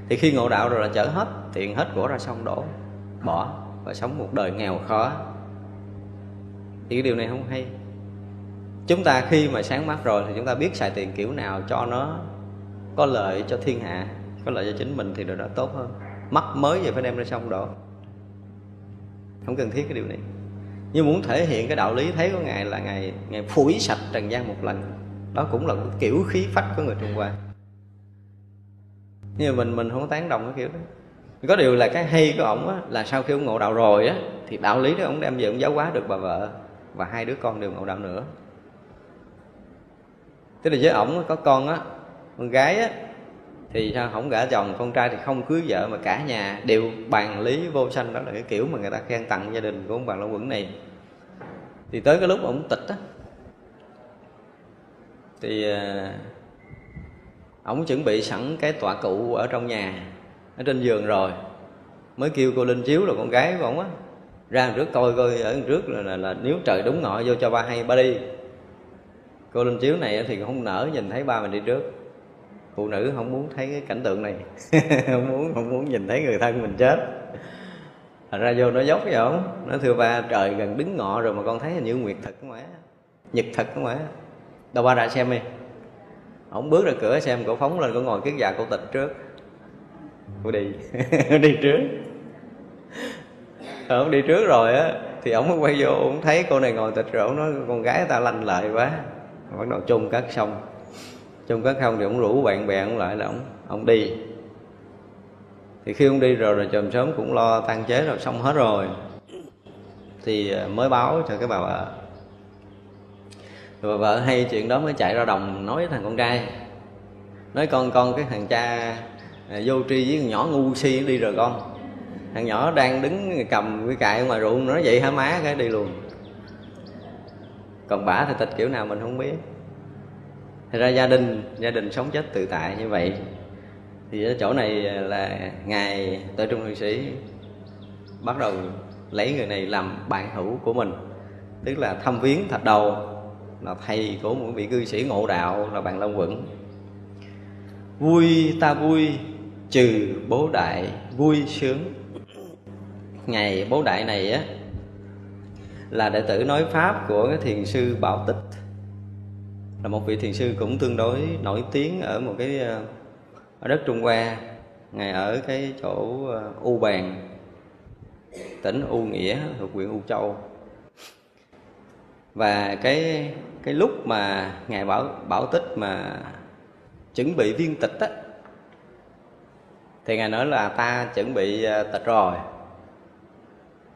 thì khi ngộ đạo rồi là chở hết tiền hết của ra sông đổ, bỏ và sống một đời nghèo khó. Thì cái điều này không hay. Chúng ta khi mà sáng mắt rồi thì chúng ta biết xài tiền kiểu nào cho nó có lợi cho thiên hạ, có lợi cho chính mình thì điều đó tốt hơn. Mắt mới vậy phải đem ra sông đổ. Không cần thiết cái điều này. Nhưng muốn thể hiện cái đạo lý thấy của ngài là ngài ngài phủi sạch trần gian một lần. Đó cũng là cái kiểu khí phách của người trung hoa nhưng mà mình mình không tán đồng cái kiểu đó. Có điều là cái hay của ổng á, là sau khi ông ngộ đạo rồi á, thì đạo lý đó ông đem về ông giáo hóa được bà vợ và hai đứa con đều ngộ đạo nữa. Tức là với ổng có con á, con gái á, thì sao không gả chồng, con trai thì không cưới vợ mà cả nhà đều bàn lý vô sanh. Đó là cái kiểu mà người ta khen tặng gia đình của ông bà long quẩn này. Thì tới cái lúc ông tịch á, thì à, ổng ông chuẩn bị sẵn cái tọa cụ ở trong nhà ở trên giường rồi. Mới kêu cô linh chiếu là con gái của ông á ra trước coi coi ở trước là, là, là nếu trời đúng ngọ vô cho ba hay ba đi. Cô linh chiếu này thì không nở nhìn thấy ba mình đi trước. Phụ nữ không muốn thấy cái cảnh tượng này. [laughs] Không muốn không muốn nhìn thấy người thân mình chết. Thành ra vô nó dốc vậy không nó thưa ba trời gần đứng ngọ rồi mà con thấy hình như nguyệt thật không ạ nhật thật không ạ đâu ba ra xem đi ông bước ra cửa xem cổ phóng lên cổ ngồi kiết già cổ tịch trước. Cô đi. [laughs] Đi trước. Ông đi trước rồi á thì ông mới quay vô ông thấy cô này ngồi tịch rồi ông nói con gái ta lanh lợi quá. Bắt đầu chung cất xong. Chung cất không thì ông rủ bạn bè ông lại là ông ông đi. Thì khi ông đi rồi rồi chồm sớm cũng lo tan chế rồi xong hết rồi. Thì à, mới báo cho cái bà vợ rồi vợ hay chuyện đó mới chạy ra đồng nói với thằng con trai. Nói con con cái thằng cha à, vô tri với con nhỏ ngu si đi rồi con. Thằng nhỏ đang đứng cầm cái cại ngoài ruộng nó vậy hả má? Cái đi luôn. Còn bả thì tịch kiểu nào mình không biết. Thì ra gia đình gia đình sống chết tự tại như vậy. Thì ở chỗ này là ngài tự trung thượng sĩ bắt đầu lấy người này làm bạn hữu của mình. Tức là thăm viếng thạch đầu là thầy của một vị cư sĩ ngộ đạo là bạn long quẩn. Vui ta vui, trừ bố đại vui sướng. Ngày bố đại này á, là đệ tử nói pháp của cái thiền sư bảo Tích. Là một vị thiền sư cũng tương đối nổi tiếng ở một cái ờ, ở đất Trung Hoa. Ngài ở cái chỗ ờ, U Bàn, tỉnh U Nghĩa, thuộc huyện U Châu. Và cái cái lúc mà ngài bảo bảo tích mà chuẩn bị viên tịch á, thì ngài nói là ta chuẩn bị ờ, tịch rồi.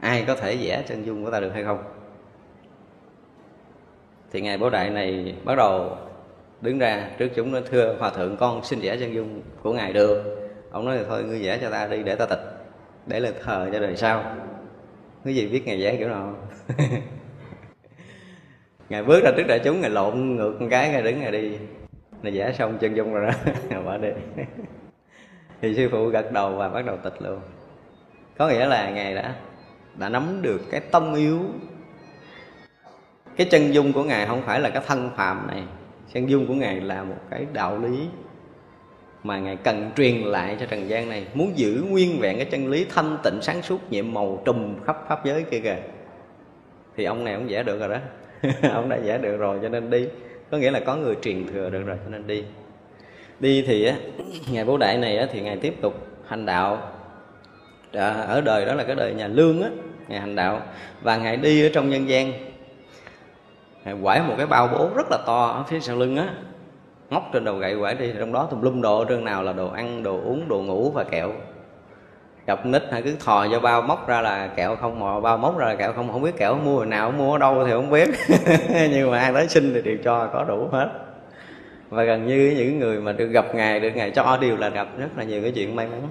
Ai có thể vẽ chân dung của ta được hay không? Thì ngài bố đại này bắt đầu đứng ra trước chúng nó thưa hòa thượng, con xin vẽ chân dung của ngài được. Ông nói là thôi, ngươi vẽ cho ta đi để ta tịch, để là thờ cho đời sau. Cái gì biết ngài vẽ kiểu nào [laughs] ngài bước ra trước đại chúng, ngài lộn ngược một cái, ngài đứng, ngài đi. Ngài vẽ xong chân dung rồi đó, [laughs] ngài bỏ đi. Thì sư phụ gật đầu và bắt đầu tịch luôn. Có nghĩa là ngài đã đã nắm được cái tâm yếu. Cái chân dung của ngài không phải là cái thân phàm này. Chân dung của ngài là một cái đạo lý mà ngài cần truyền lại cho trần gian này. Muốn giữ nguyên vẹn cái chân lý thanh tịnh sáng suốt, nhiệm màu trùm khắp pháp giới kia kìa. Thì ông này cũng vẽ được rồi đó. [laughs] ông đã giải được rồi cho nên đi. Có nghĩa là có người truyền thừa được rồi cho nên đi. Đi thì á ngài bố đại này á, thì ngài tiếp tục hành đạo. Ở đời đó là cái đời nhà lương á ngài hành đạo. Và ngài đi ở trong nhân gian. Ngài quải một cái bao bố rất là to ở phía sau lưng á móc trên đầu gậy quải đi trong đó tùm lum đồ trên nào là đồ ăn đồ uống đồ ngủ và kẹo gặp nít hay cứ thò vô bao móc ra là kẹo không mò bao móc ra là kẹo không. Không biết kẹo mua hồi nào, mua ở đâu thì không biết. [laughs] Nhưng mà ai tới xin thì đều cho, có đủ hết. Và gần như những người mà được gặp ngài, được ngài cho đều là gặp rất là nhiều cái chuyện may mắn.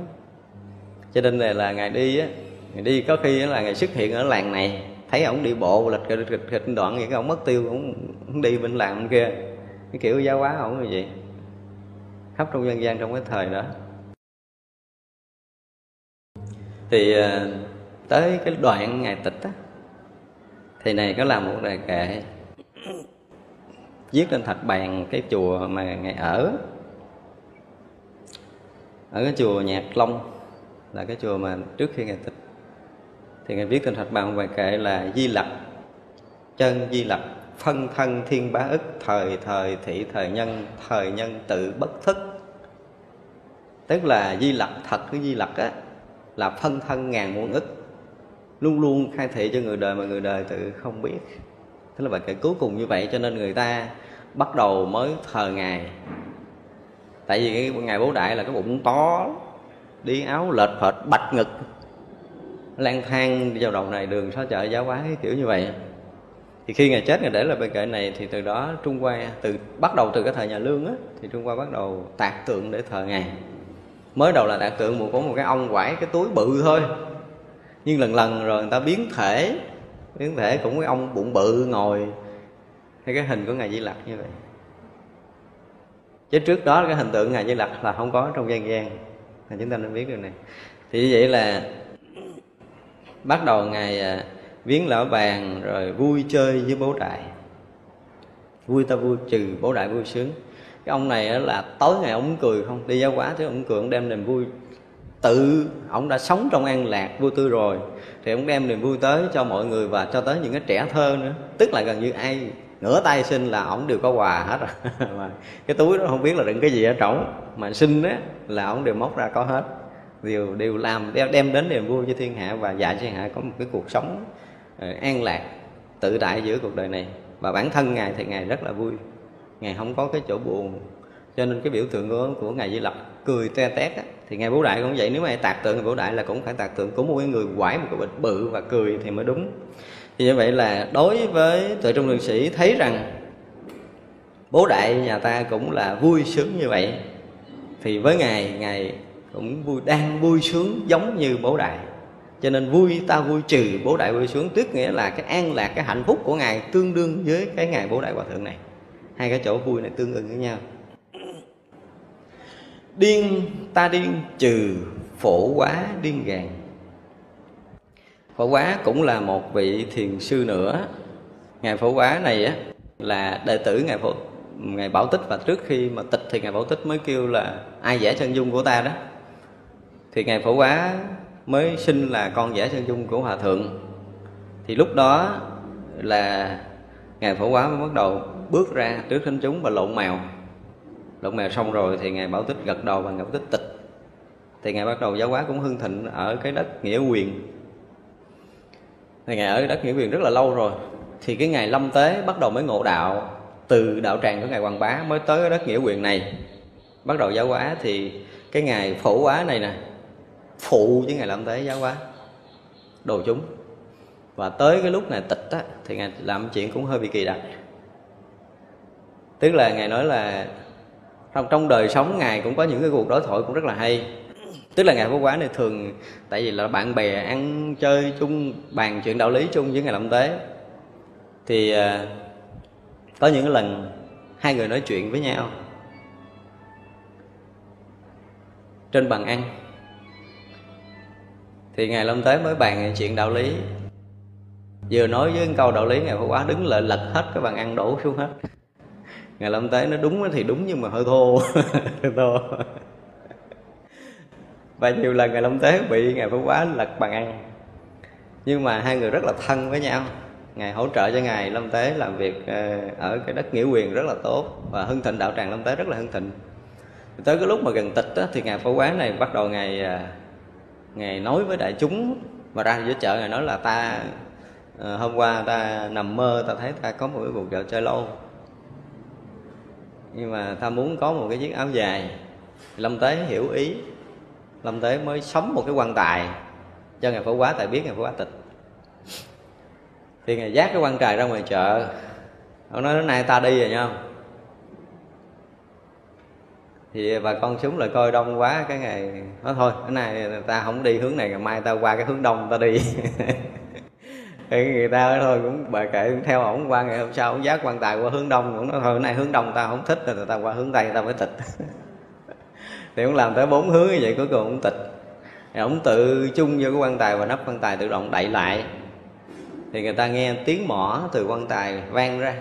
Cho nên là ngài đi á, ngài đi có khi là ngài xuất hiện ở làng này, thấy ổng đi bộ, lịch kịch kịch kịch đoạn vậy cái ổng mất tiêu ổng đi bên làng bên kia. Cái kiểu giáo hóa ổng như vậy. Khắp trong dân gian trong cái thời đó thì ờ, tới cái đoạn ngày tịch á, thì này có làm một đề kệ. Viết lên thạch bàn cái chùa mà ngày ở. Ở cái chùa nhạc long là cái chùa mà trước khi ngày tịch thì ngài viết trên thạch bàn bài kệ là di lặc, chân di lặc, phân thân thiên bá ức, thời thời thị, thời nhân thời nhân tự bất thức. Tức là di lặc thật cái di lặc á là phân thân ngàn muôn ức, luôn luôn khai thị cho người đời mà người đời tự không biết. Thế là bài kệ cuối cùng như vậy cho nên người ta bắt đầu mới thờ ngài. Tại vì cái ngài bố đại là cái bụng to, đi áo lệch phệt bạch ngực, lang thang đi vào đầu này, đường xó chợ giáo quái kiểu như vậy. Thì khi ngài chết, ngài để lại bên kệ này, thì từ đó trung hoa, từ, bắt đầu từ cái thời nhà lương á, thì trung hoa bắt đầu tạc tượng để thờ ngài mới đầu là đạt tượng một có một cái ông quải cái túi bự thôi. Nhưng lần lần rồi người ta biến thể. Biến thể cũng cái ông bụng bự ngồi. Hay cái hình của ngài di lặc như vậy. Chứ trước đó cái hình tượng ngài di lặc là không có trong gian gian là chúng ta nên biết điều này. Thì như vậy là bắt đầu ngài à, viếng lão bàn rồi vui chơi với bố đại. Vui ta vui, trừ bố đại vui sướng cái ông này là tối ngày ông cười không? Đi giáo hóa thế ông cười ông đem niềm vui tự ông đã sống trong an lạc vui tươi rồi. Thì ông đem niềm vui tới cho mọi người và cho tới những cái trẻ thơ nữa. Tức là gần như ai ngửa tay xin là ổng đều có quà hết rồi. [laughs] Mà cái túi đó không biết là đựng cái gì ở trỏng mà xin á là ổng đều móc ra có hết. Đều đều làm đem, đem đến niềm vui cho thiên hạ và dạy thiên hạ có một cái cuộc sống ờ, an lạc tự tại giữa cuộc đời này. Và bản thân ngài thì ngài rất là vui ngài không có cái chỗ buồn. Cho nên cái biểu tượng của, của ngài di lặc cười te tét á, thì ngài bố đại cũng vậy. Nếu mà tạc tượng ngài bố đại là cũng phải tạc tượng của một cái người quải một cái bịch bự và cười thì mới đúng. Thì như vậy là đối với tuệ trung đường sĩ thấy rằng bố đại nhà ta cũng là vui sướng như vậy thì với ngài ngài cũng vui đang vui sướng giống như bố đại. Cho nên vui ta vui trừ bố đại vui sướng tức nghĩa là cái an lạc cái hạnh phúc của ngài tương đương với cái ngày bố đại hòa thượng này hai cái chỗ vui này tương ứng với nhau. Điên ta điên, trừ phổ quá điên gàn. Phổ quá cũng là một vị thiền sư nữa. Ngài phổ quá này á, là đệ tử ngài phổ, ngài bảo tích. Và trước khi mà tịch thì ngài bảo tích mới kêu là ai vẽ chân dung của ta đó. Thì ngài phổ quá mới sinh là con vẽ chân dung của hòa thượng. Thì lúc đó là ngài phổ quá mới bắt đầu bước ra trước thính chúng và lộn mèo. Lộn mèo xong rồi thì ngài bảo tích gật đầu và ngài bảo tích tịch. Thì ngài bắt đầu giáo hóa cũng hưng thịnh ở cái đất nghĩa quyền. Thì ngài ở đất nghĩa quyền rất là lâu rồi. Thì cái ngày lâm tế bắt đầu mới ngộ đạo từ đạo tràng của ngài hoàng bá mới tới cái đất nghĩa quyền này. Bắt đầu giáo hóa thì cái ngày phổ hóa này nè phụ với ngày lâm tế giáo hóa đồ chúng. Và tới cái lúc này tịch á, thì ngài làm chuyện cũng hơi bị kỳ đặc tức là ngài nói là trong trong đời sống ngài cũng có những cái cuộc đối thoại cũng rất là hay. Tức là ngài phú quán này thường, tại vì là bạn bè ăn chơi chung, bàn chuyện đạo lý chung với ngài lâm tế. Thì à, có những cái lần hai người nói chuyện với nhau trên bàn ăn. Thì ngài lâm tế mới bàn chuyện đạo lý. Vừa nói với câu đạo lý, ngài phú quá đứng lại lật hết cái bàn ăn đổ xuống hết ngày lâm tế nó đúng thì đúng nhưng mà hơi thô. Hơi [laughs] thô. Và nhiều lần ngày lâm tế bị ngày phổ quá lật bàn ăn. Nhưng mà hai người rất là thân với nhau. Ngài hỗ trợ cho ngài lâm tế làm việc ờ, ở cái đất nghĩa quyền rất là tốt và hưng thịnh đạo tràng lâm tế rất là hưng thịnh. Tới cái lúc mà gần tịch á, thì ngài phổ quán này bắt đầu ngài ờ, ngài nói với đại chúng. Mà ra giữa chợ ngài nói là ta ờ, hôm qua ta nằm mơ ta thấy ta có một cái cuộc dạo chơi lâu nhưng mà ta muốn có một cái chiếc áo dài. Lâm tế hiểu ý. Lâm tế mới sống một cái quan tài cho ngài phổ quá, tại biết ngài phổ quá tịch. Thì ngài dắt cái quan tài ra ngoài chợ, ông nói nay ta đi rồi nha. Thì bà con xuống lại coi đông quá, cái ngày nói, thôi cái này ta không đi hướng này, ngày mai ta qua cái hướng đông ta đi. [laughs] thì người ta thôi, cũng bà kệ theo ổng qua ngày hôm sau, ổng dắt quan tài qua hướng đông, ổng nói thôi nay này hướng đông ta không thích rồi ta qua hướng tây ta mới tịch. [laughs] Thì ổng làm tới bốn hướng như vậy, cuối cùng ổng tịch. Thì ổng tự chung vô cái quan tài và nắp quan tài tự động đậy lại. Thì người ta nghe tiếng mỏ từ quan tài vang ra,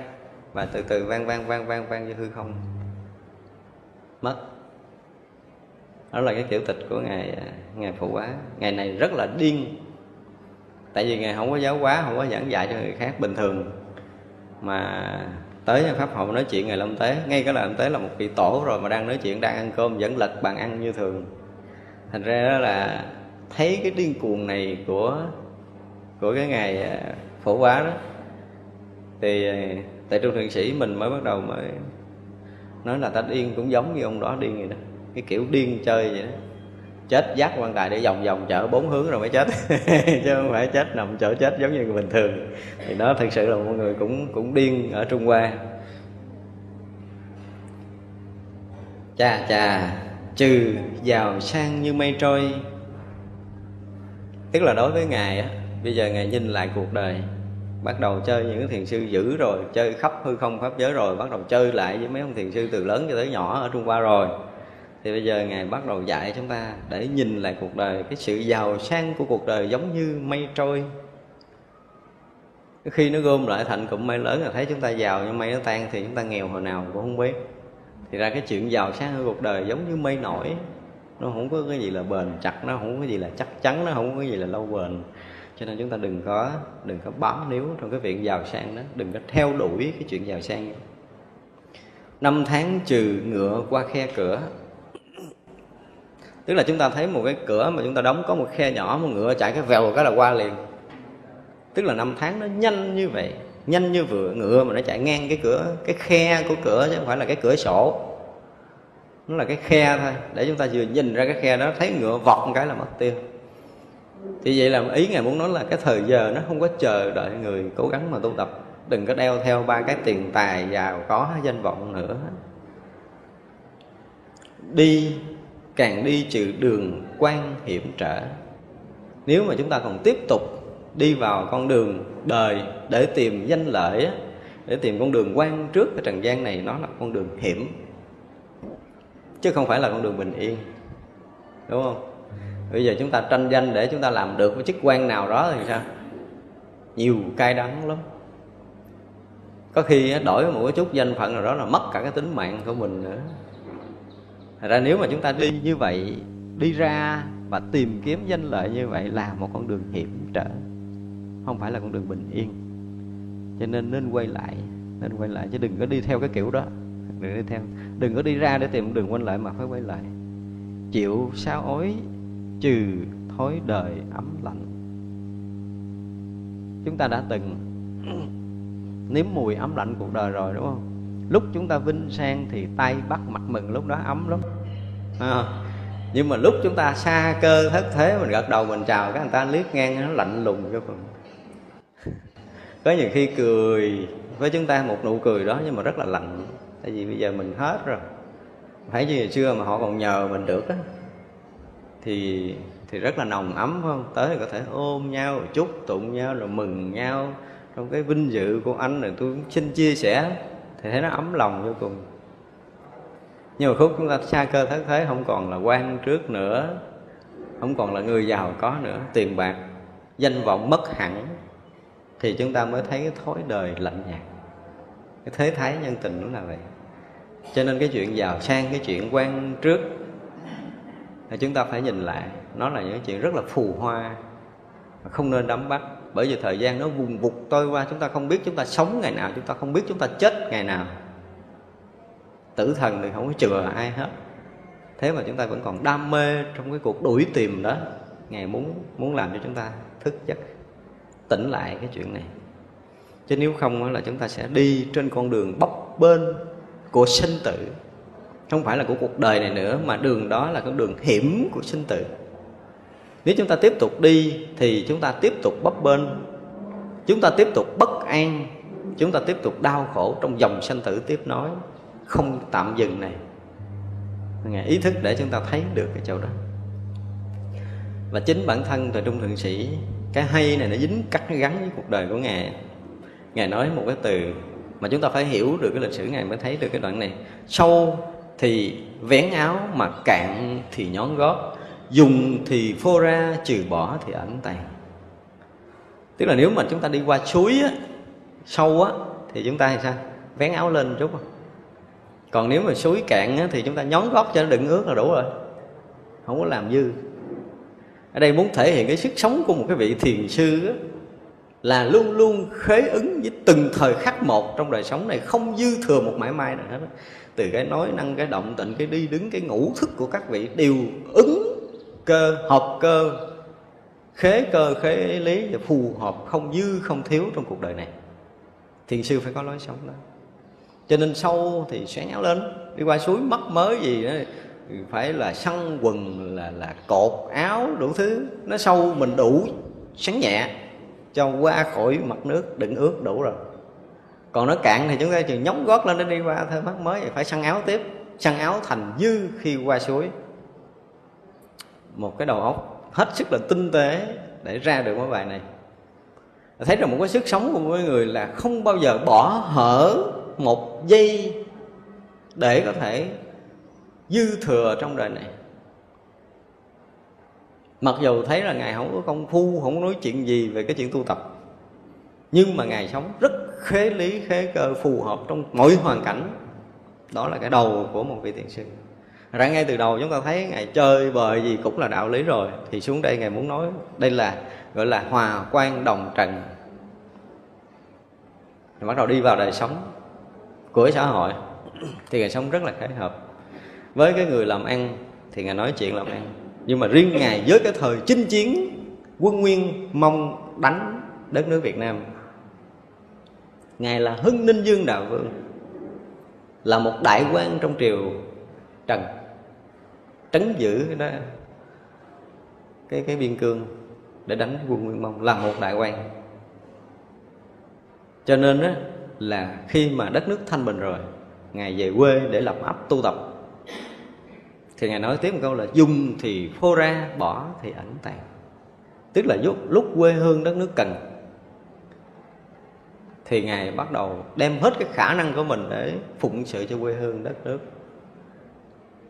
và từ từ vang vang vang vang vang vô hư không. Mất. Đó là cái kiểu tịch của ngài à, ngài phụ quá ngày này rất là điên tại vì ngài không có giáo hóa, không có giảng dạy cho người khác. Bình thường mà tới pháp hội nói chuyện ngày lâm tế, ngay cái là lâm tế là một vị tổ rồi mà đang nói chuyện, đang ăn cơm, vẫn lật bàn ăn như thường. Thành ra đó là thấy cái điên cuồng này của của cái ngày à, phổ quá đó, thì à, tại trung thượng sĩ mình mới bắt đầu mới nói là ta điên cũng giống như ông đó điên vậy đó. Cái kiểu điên chơi vậy đó chết dắt quan tài để vòng vòng chở bốn hướng rồi mới chết. [laughs] Chứ không phải chết nằm chỗ chết giống như người bình thường. Thì đó, thực sự là mọi người cũng cũng điên ở trung hoa. Chà chà trừ giàu sang như mây trôi. Tức là đối với ngài á, bây giờ ngài nhìn lại cuộc đời, bắt đầu chơi những thiền sư dữ rồi, chơi khắp hư không pháp giới rồi, bắt đầu chơi lại với mấy ông thiền sư từ lớn cho tới nhỏ ở trung hoa rồi thì bây giờ ngài bắt đầu dạy chúng ta để nhìn lại cuộc đời. Cái sự giàu sang của cuộc đời giống như mây trôi. Khi nó gom lại thành cụm mây lớn là thấy chúng ta giàu, nhưng mây nó tan thì chúng ta nghèo hồi nào cũng không biết. Thì ra cái chuyện giàu sang của cuộc đời giống như mây nổi, nó không có cái gì là bền chặt, nó không có cái gì là chắc chắn, nó không có cái gì là lâu bền. Cho nên chúng ta đừng có đừng có bám níu trong cái việc giàu sang đó. Đừng có theo đuổi cái chuyện giàu sang. Năm tháng trừ ngựa qua khe cửa tức là chúng ta thấy một cái cửa mà chúng ta đóng có một khe nhỏ, một ngựa chạy cái vèo cái là qua liền. Tức là năm tháng nó nhanh như vậy, nhanh như vừa, ngựa mà nó chạy ngang cái cửa, cái khe của cửa chứ không phải là cái cửa sổ. Nó là cái khe thôi, để chúng ta vừa nhìn ra cái khe đó, thấy ngựa vọt một cái là mất tiêu. Thì vậy là ý ngài muốn nói là cái thời giờ nó không có chờ đợi người cố gắng mà tu tập. Đừng có đeo theo ba cái tiền tài giàu có, danh vọng nữa. Đi càng đi trừ đường quan hiểm trở. Nếu mà chúng ta còn tiếp tục đi vào con đường đời để tìm danh lợi để tìm con đường quan trước cái trần gian này, nó là con đường hiểm, chứ không phải là con đường bình yên, đúng không? Bây giờ chúng ta tranh danh để chúng ta làm được cái chức quan nào đó thì sao? Nhiều cay đắng lắm. Có khi đổi một cái chút danh phận nào đó là mất cả cái tính mạng của mình nữa. Thật ra nếu mà chúng ta đi như vậy, đi ra và tìm kiếm danh lợi như vậy là một con đường hiểm trở, không phải là con đường bình yên. Cho nên nên quay lại, nên quay lại, chứ đừng có đi theo cái kiểu đó. Đừng đi theo, đừng có đi ra để tìm đường quay lại mà phải quay lại. Chịu sao ối, trừ thối đời ấm lạnh. Chúng ta đã từng [coughs] nếm mùi ấm lạnh cuộc đời rồi, đúng không? Lúc chúng ta vinh sang thì tay bắt mặt mừng lúc đó ấm lắm. À, nhưng mà lúc chúng ta xa cơ thất thế mình gật đầu mình chào các người ta liếc ngang nó lạnh lùng cho [laughs] phần có nhiều khi cười với chúng ta một nụ cười đó nhưng mà rất là lạnh. Tại vì bây giờ mình hết rồi. Phải như ngày xưa mà họ còn nhờ mình được á thì thì rất là nồng ấm phải không? Tới thì có thể ôm nhau chúc tụng nhau rồi mừng nhau. Trong cái vinh dự của anh rồi tôi xin chia sẻ thì thấy nó ấm lòng vô cùng. Nhưng mà khúc chúng ta xa cơ thất thế, không còn là quan trước nữa, không còn là người giàu có nữa. Tiền bạc, danh vọng mất hẳn, thì chúng ta mới thấy cái thói đời lạnh nhạt. Cái thế thái nhân tình nó là vậy. Cho nên cái chuyện giàu sang, cái chuyện quan trước, thì chúng ta phải nhìn lại. Nó là những chuyện rất là phù hoa không nên đắm bắt bởi vì thời gian nó vùng vụt trôi qua, chúng ta không biết chúng ta sống ngày nào, chúng ta không biết chúng ta chết ngày nào. Tử thần thì không có chừa ai hết. Thế mà chúng ta vẫn còn đam mê trong cái cuộc đuổi tìm đó. Ngài muốn muốn làm cho chúng ta thức giấc, tỉnh lại cái chuyện này. Chứ nếu không là chúng ta sẽ đi trên con đường bấp bên của sinh tử. Không phải là của cuộc đời này nữa, mà đường đó là con đường hiểm của sinh tử nếu chúng ta tiếp tục đi thì chúng ta tiếp tục bấp bênh, chúng ta tiếp tục bất an, chúng ta tiếp tục đau khổ trong dòng sanh tử tiếp nối, không tạm dừng này. Ngài ý thức để chúng ta thấy được cái chỗ đó. Và chính bản thân thời trung thượng sĩ, cái hay này nó dính cắt gắn với cuộc đời của ngài. Ngài nói một cái từ mà chúng ta phải hiểu được cái lịch sử, ngài mới thấy được cái đoạn này. Sâu thì vén áo mà cạn thì nhón gót dùng thì phô ra trừ bỏ thì ẩn tàng. Tức là nếu mà chúng ta đi qua suối á, sâu á thì chúng ta thì sao? Vén áo lên chút không còn nếu mà suối cạn á, thì chúng ta nhón gót cho nó đừng ướt là đủ rồi. Không có làm dư. Ở đây muốn thể hiện cái sức sống của một cái vị thiền sư á, là luôn luôn khế ứng với từng thời khắc một trong đời sống này không dư thừa một mãi may nào hết từ cái nói năng cái động tịnh cái đi đứng cái ngủ thức của các vị đều ứng cơ hợp cơ, khế cơ, khế lý và phù hợp không dư, không thiếu trong cuộc đời này. Thiền sư phải có lối sống đó. Cho nên sâu thì sẽ nhéo lên, đi qua suối mất mới gì đó, phải là săn quần, là là cột áo đủ thứ, nó sâu mình đủ, sáng nhẹ, cho qua khỏi mặt nước đựng ướt đủ rồi. Còn nó cạn thì chúng ta chỉ nhóng gót lên để đi qua thôi mắt mới, phải săn áo tiếp. Săn áo thành dư khi qua suối một cái đầu óc hết sức là tinh tế để ra được cái bài này. Thấy rằng một cái sức sống của mỗi người là không bao giờ bỏ hở một giây để có thể dư thừa trong đời này. Mặc dù thấy là ngài không có công phu, không có nói chuyện gì về cái chuyện tu tập, nhưng mà ngài sống rất khế lý, khế cơ, phù hợp trong mọi hoàn cảnh. Đó là cái đầu của một vị thiền sư ra ngay từ đầu chúng ta thấy ngài chơi bời gì cũng là đạo lý rồi. Thì xuống đây ngài muốn nói, đây là, gọi là hòa quan đồng trần. Bắt đầu đi vào đời sống của xã hội. Thì ngài sống rất là khái hợp. Với cái người làm ăn, thì ngài nói chuyện làm ăn. Nhưng mà riêng ngài với cái thời chinh chiến, quân nguyên mong đánh đất nước việt nam, ngài là hưng ninh dương đạo vương, là một đại quan trong triều trần trấn giữ cái đó cái cái biên cương để đánh quân nguyên mông là một đại quan. Cho nên đó là khi mà đất nước thanh bình rồi ngài về quê để lập ấp tu tập. Thì ngài nói tiếp một câu là dùng thì phô ra bỏ thì ẩn tàng. Tức là lúc, lúc quê hương đất nước cần thì ngài bắt đầu đem hết cái khả năng của mình để phụng sự cho quê hương đất nước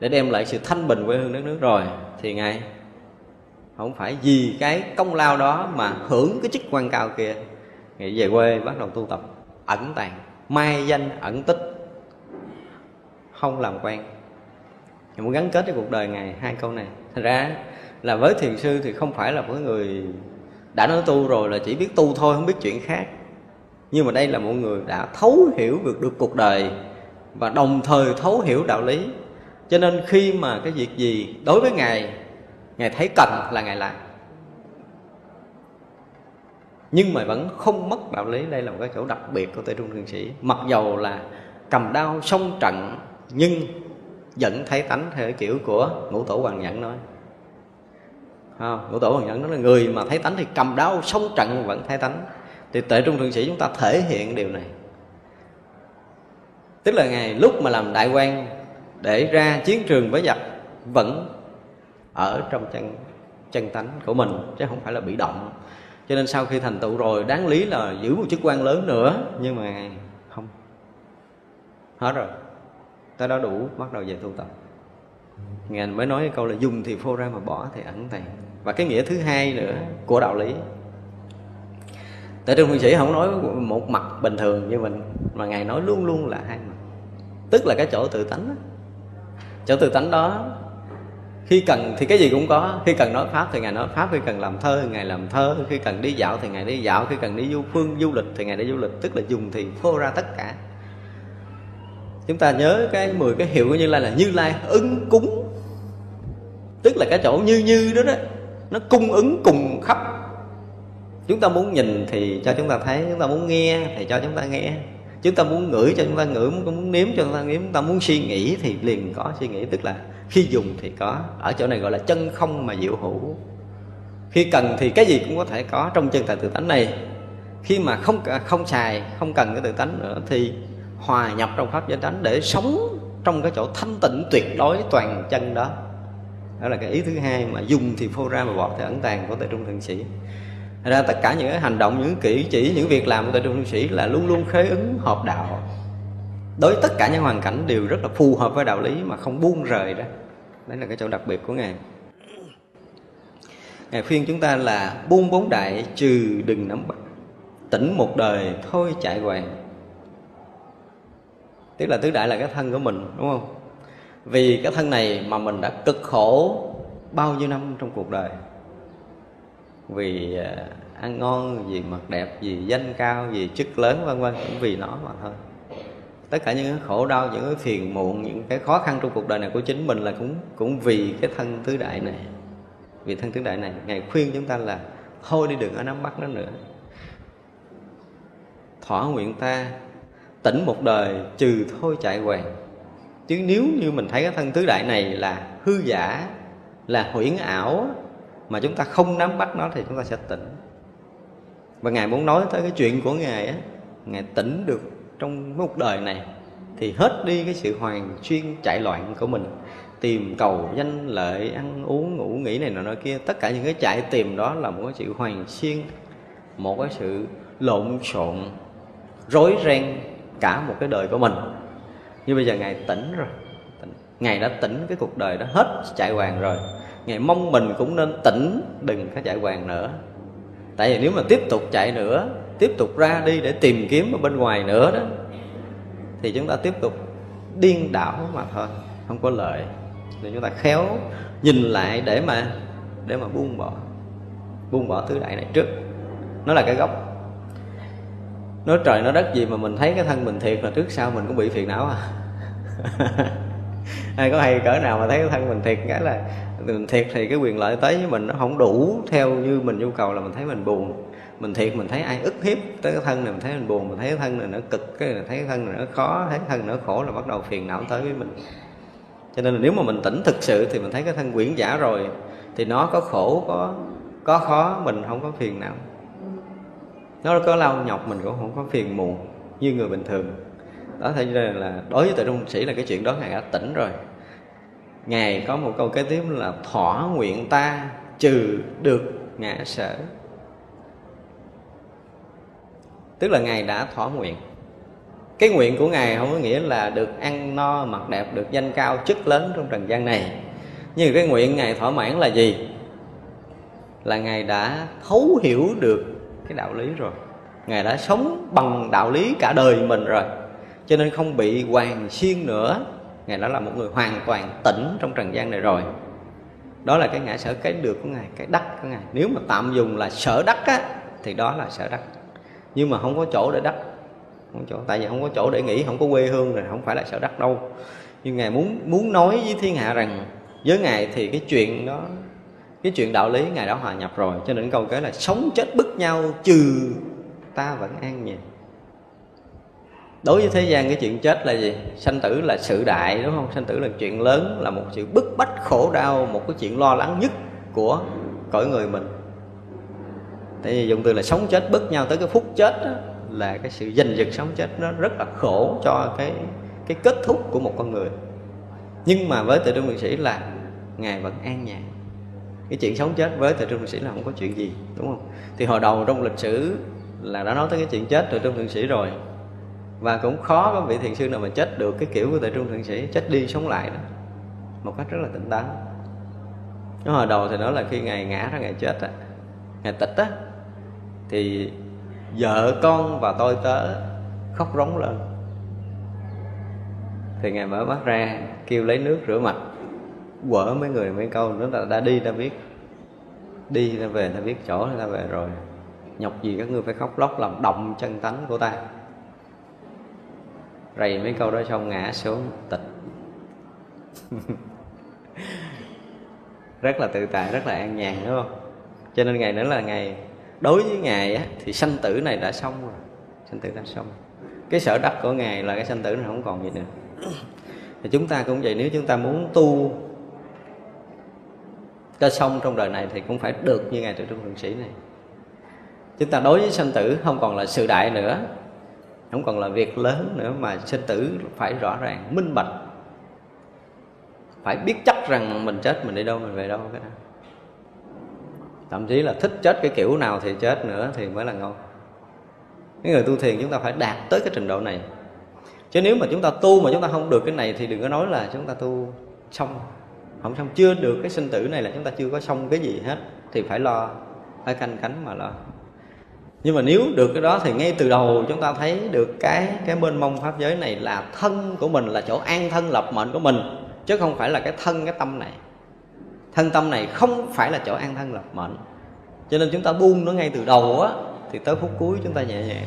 để đem lại sự thanh bình quê hương đất nước rồi, thì ngài không phải vì cái công lao đó mà hưởng cái chức quan cao kia. Ngài về quê bắt đầu tu tập, ẩn tàng, mai danh, ẩn tích, không làm quen. Ngài muốn gắn kết với cuộc đời Ngài hai câu này. Thành ra là với thiền sư thì không phải là một người đã nói tu rồi là chỉ biết tu thôi, không biết chuyện khác. Nhưng mà đây là một người đã thấu hiểu được được cuộc đời và đồng thời thấu hiểu đạo lý cho nên khi mà cái việc gì đối với ngài ngài thấy cần là ngài làm. Nhưng mà vẫn không mất đạo lý. Đây là một cái chỗ đặc biệt của tây trung thượng sĩ. Mặc dầu là cầm đao sông trận, nhưng vẫn thấy tánh theo kiểu của ngũ tổ hoàng nhẫn nói. Không? ngũ tổ hoàng nhẫn nói là người mà thấy tánh thì cầm đao sông trận vẫn thấy tánh. Thì tệ trung thượng sĩ chúng ta thể hiện điều này. Tức là ngày lúc mà làm đại quan để ra chiến trường với giặc vẫn ở trong chân chân tánh của mình, chứ không phải là bị động. Cho nên sau khi thành tựu rồi, đáng lý là giữ một chức quan lớn nữa, nhưng mà không. Hết rồi. Tới đó đủ, bắt đầu về tu tập. Ngài mới nói cái câu là dùng thì phô ra mà bỏ thì ẩn tàng. Và cái nghĩa thứ hai nữa của đạo lý. Tại trung phương sĩ không nói một mặt bình thường như mình, mà ngài nói luôn luôn là hai mặt. Tức là cái chỗ tự tánh đó chỗ tự tánh đó, khi cần thì cái gì cũng có. Khi cần nói pháp thì ngài nói pháp, khi cần làm thơ thì ngài làm thơ, khi cần đi dạo thì ngài đi dạo, khi cần đi du phương, du lịch thì ngài đi du lịch. Tức là dùng thì phô ra tất cả. Chúng ta nhớ cái 10 cái hiệu của như lai là như lai ứng cúng. Tức là cái chỗ như như đó đó, nó cung ứng cùng khắp. Chúng ta muốn nhìn thì cho chúng ta thấy, chúng ta muốn nghe thì cho chúng ta nghe chúng ta muốn ngửi cho chúng ta ngửi muốn, muốn nếm cho chúng ta nếm. Chúng ta muốn suy nghĩ thì liền có suy nghĩ. Tức là khi dùng thì có. Ở chỗ này gọi là chân không mà diệu hữu. Khi cần thì cái gì cũng có thể có trong chân tại tự tánh này. Khi mà không không xài không cần cái tự tánh nữa thì hòa nhập trong pháp giới tánh để sống trong cái chỗ thanh tịnh tuyệt đối toàn chân đó. Đó là cái ý thứ hai mà dùng thì phô ra mà bỏ thì ẩn tàng của tại trung thượng sĩ. Thật ra tất cả những cái hành động, những kỹ chỉ, những việc làm của tại trung sĩ là luôn luôn khế ứng hợp đạo. Đối với tất cả những hoàn cảnh đều rất là phù hợp với đạo lý mà không buông rời đó. Đấy là cái chỗ đặc biệt của ngài. Ngài khuyên chúng ta là buông bốn đại trừ đừng nắm bắt. Tỉnh một đời, thôi chạy hoàng tức là tứ đại là cái thân của mình, đúng không? Vì cái thân này mà mình đã cực khổ bao nhiêu năm trong cuộc đời vì à, ăn ngon, vì mặt đẹp, vì danh cao, vì chức lớn, vân vân, cũng vì nó mà thôi. Tất cả những cái khổ đau, những cái phiền muộn, những cái khó khăn trong cuộc đời này của chính mình là cũng cũng vì cái thân tứ đại này. Vì thân tứ đại này, ngài khuyên chúng ta là thôi đi đừng ở nắm bắt nó nữa. Thỏa nguyện ta tỉnh một đời trừ thôi chạy quèn. chứ nếu như mình thấy cái thân tứ đại này là hư giả, là huyễn ảo mà chúng ta không nắm bắt nó thì chúng ta sẽ tỉnh. Và ngài muốn nói tới cái chuyện của ngài á, ngài tỉnh được trong một đời này thì hết đi cái sự hoàn chuyên chạy loạn của mình. Tìm cầu, danh lợi, ăn uống, ngủ nghỉ này nọ nọ kia, tất cả những cái chạy tìm đó là một cái sự hoàn xuyên một cái sự lộn xộn, rối ren cả một cái đời của mình. Nhưng bây giờ ngài tỉnh rồi. Ngài đã tỉnh cái cuộc đời đó hết, chạy hoàng rồi ngài mong mình cũng nên tỉnh, đừng có chạy hoàng nữa. Tại vì nếu mà tiếp tục chạy nữa, tiếp tục ra đi để tìm kiếm ở bên ngoài nữa đó, thì chúng ta tiếp tục điên đảo mà thôi, không có lợi Thì chúng ta khéo nhìn lại để mà để mà buông bỏ buông bỏ tứ đại này trước. Nó là cái gốc. Nói trời nói đất gì mà mình thấy cái thân mình thiệt là trước sau mình cũng bị phiền não à. [laughs] ai có hay cỡ nào mà thấy cái thân mình thiệt cái là mình thiệt thì cái quyền lợi tới với mình nó không đủ theo như mình nhu cầu là mình thấy mình buồn. Mình thiệt mình thấy ai ức hiếp tới cái thân này, mình thấy mình buồn, mình thấy cái thân này nó cực, cái thấy cái thân này nó khó, thấy cái thân này nó khổ là bắt đầu phiền não tới với mình. Cho nên là nếu mà mình tỉnh thực sự thì mình thấy cái thân quyển giả rồi thì nó có khổ, có có khó, mình không có phiền não. Nó có lau nhọc mình cũng không có phiền muộn như người bình thường. Đó, thế nên là đối với tự trung sĩ là cái chuyện đó ngài đã tỉnh rồi ngài có một câu kế tiếp là thỏa nguyện ta trừ được ngã sở. Tức là ngài đã thỏa nguyện. Cái nguyện của ngài không có nghĩa là được ăn no, mặc đẹp, được danh cao, chức lớn trong trần gian này. Nhưng cái nguyện ngài thỏa mãn là gì? Là ngài đã thấu hiểu được cái đạo lý rồi. Ngài đã sống bằng đạo lý cả đời mình rồi. Cho nên không bị hoàng xiên nữa ngài đã là một người hoàn toàn tỉnh trong trần gian này rồi. Đó là cái ngã sở cái được của ngài, cái đắc của ngài. Nếu mà tạm dùng là sở đắc á, thì đó là sở đắc. Nhưng mà không có chỗ để đắc. Không chỗ. Tại vì không có chỗ để nghỉ không có quê hương rồi không phải là sở đắc đâu. Nhưng ngài muốn muốn nói với thiên hạ rằng, với ngài thì cái chuyện đó, cái chuyện đạo lý ngài đã hòa nhập rồi. Cho nên câu kế là sống chết bức nhau trừ ta vẫn an nhàn đối với thế gian cái chuyện chết là gì? Sanh tử là sự đại đúng không? Sanh tử là chuyện lớn là một sự bức bách khổ đau một cái chuyện lo lắng nhất của cõi người mình. Tại vì dùng từ là sống chết bức nhau tới cái phút chết đó, là cái sự giành giật sống chết nó rất là khổ cho cái cái kết thúc của một con người. Nhưng mà với tự trung liệt sĩ là ngài vẫn an nhàn. Cái chuyện sống chết với tự trung liệt sĩ là không có chuyện gì đúng không? Thì hồi đầu trong lịch sử là đã nói tới cái chuyện chết tự trung liệt sĩ rồi và cũng khó có vị thiền sư nào mà chết được cái kiểu của tại trung thượng sĩ, chết đi sống lại đó, một cách rất là tỉnh táo. Cái hồi đầu thì nói là khi ngài ngã ra ngày chết á ngày tịch á, thì vợ con và tôi tớ khóc rống lên. Thì ngài mở mắt ra, kêu lấy nước rửa mặt, quở mấy người mấy câu nữa là đã đi đã biết. Đi, ta về, ta biết chỗ, ta về rồi. Nhọc gì các ngươi phải khóc lóc làm động chân tánh của ta rầy mấy câu đó xong ngã xuống tịch. Rất là tự tại rất là an nhàn đúng không? Cho nên ngày nữa là ngày đối với ngài á, thì sanh tử này đã xong rồi. Sanh tử đã xong. Cái sở đắc của ngài là cái sanh tử này không còn gì nữa. Thì chúng ta cũng vậy nếu chúng ta muốn tu cho xong trong đời này thì cũng phải được như ngài tự trung thượng sĩ này. Chúng ta đối với sanh tử không còn là sự đại nữa không còn là việc lớn nữa mà sinh tử phải rõ ràng, minh bạch. Phải biết chắc rằng mình chết, mình đi đâu, mình về đâu, cái đó. Thậm chí là thích chết cái kiểu nào thì chết nữa thì mới là ngon. Cái người tu thiền chúng ta phải đạt tới cái trình độ này. Chứ nếu mà chúng ta tu mà chúng ta không được cái này thì đừng có nói là chúng ta tu xong. Không xong, chưa được cái sinh tử này là chúng ta chưa có xong cái gì hết. Thì phải lo, phải canh cánh mà lo nhưng mà nếu được cái đó thì ngay từ đầu chúng ta thấy được cái cái bên mông pháp giới này là thân của mình, là chỗ an thân lập mệnh của mình, chứ không phải là cái thân, cái tâm này. Thân tâm này không phải là chỗ an thân lập mệnh. Cho nên chúng ta buông nó ngay từ đầu á, thì tới phút cuối chúng ta nhẹ nhàng.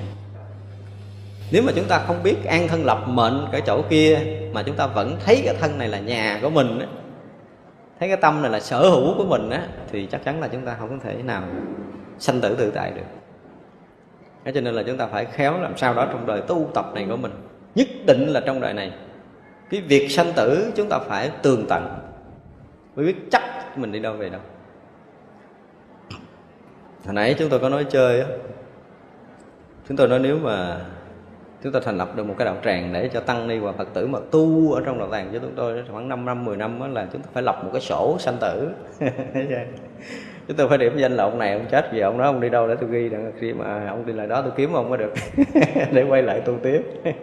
Nếu mà chúng ta không biết an thân lập mệnh cái chỗ kia, mà chúng ta vẫn thấy cái thân này là nhà của mình á, thấy cái tâm này là sở hữu của mình á, thì chắc chắn là chúng ta không có thể nào sanh tử tự tại được thế cho nên là chúng ta phải khéo làm sao đó trong đời tu tập này của mình. Nhất định là trong đời này, cái việc sanh tử chúng ta phải tường tận. Mới biết chắc mình đi đâu về đâu. Hồi nãy chúng tôi có nói chơi á. Chúng tôi nói nếu mà chúng ta thành lập được một cái đạo tràng để cho tăng ni và phật tử mà tu ở trong đạo tràng cho chúng tôi khoảng 5 năm 10 năm đó là chúng ta phải lập một cái sổ sanh tử. [laughs] chúng tôi phải điểm danh là ông này ông chết, vì ông đó ông đi đâu để tôi ghi đặng khi mà ông đi lại đó tôi kiếm ông mới được. [laughs] Để quay lại tu tiếp. [laughs]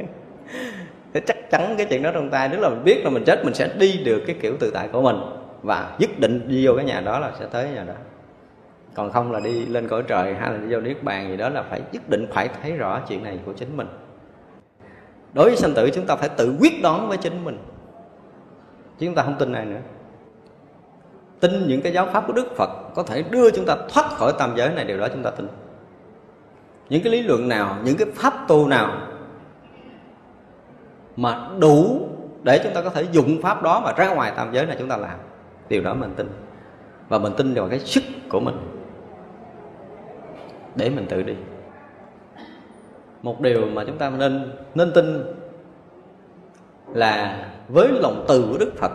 Thế chắc chắn cái chuyện đó trong tay tức là mình biết là mình chết, mình sẽ đi được cái kiểu tự tại của mình và nhất định đi vô cái nhà đó là sẽ tới nhà đó. Còn không là đi lên cõi trời hay là đi vô niết bàn gì đó là phải nhất định phải thấy rõ chuyện này của chính mình. Đối với sanh tử, chúng ta phải tự quyết đoán với chính mình. Chúng ta không tin này nữa tin những cái giáo pháp của đức phật có thể đưa chúng ta thoát khỏi tam giới này, điều đó chúng ta tin. Những cái lý luận nào, những cái pháp tu nào mà đủ để chúng ta có thể dùng pháp đó mà ra ngoài tam giới này chúng ta làm, điều đó mình tin. Và mình tin vào cái sức của mình để mình tự đi. Một điều mà chúng ta nên nên tin là với lòng từ của đức phật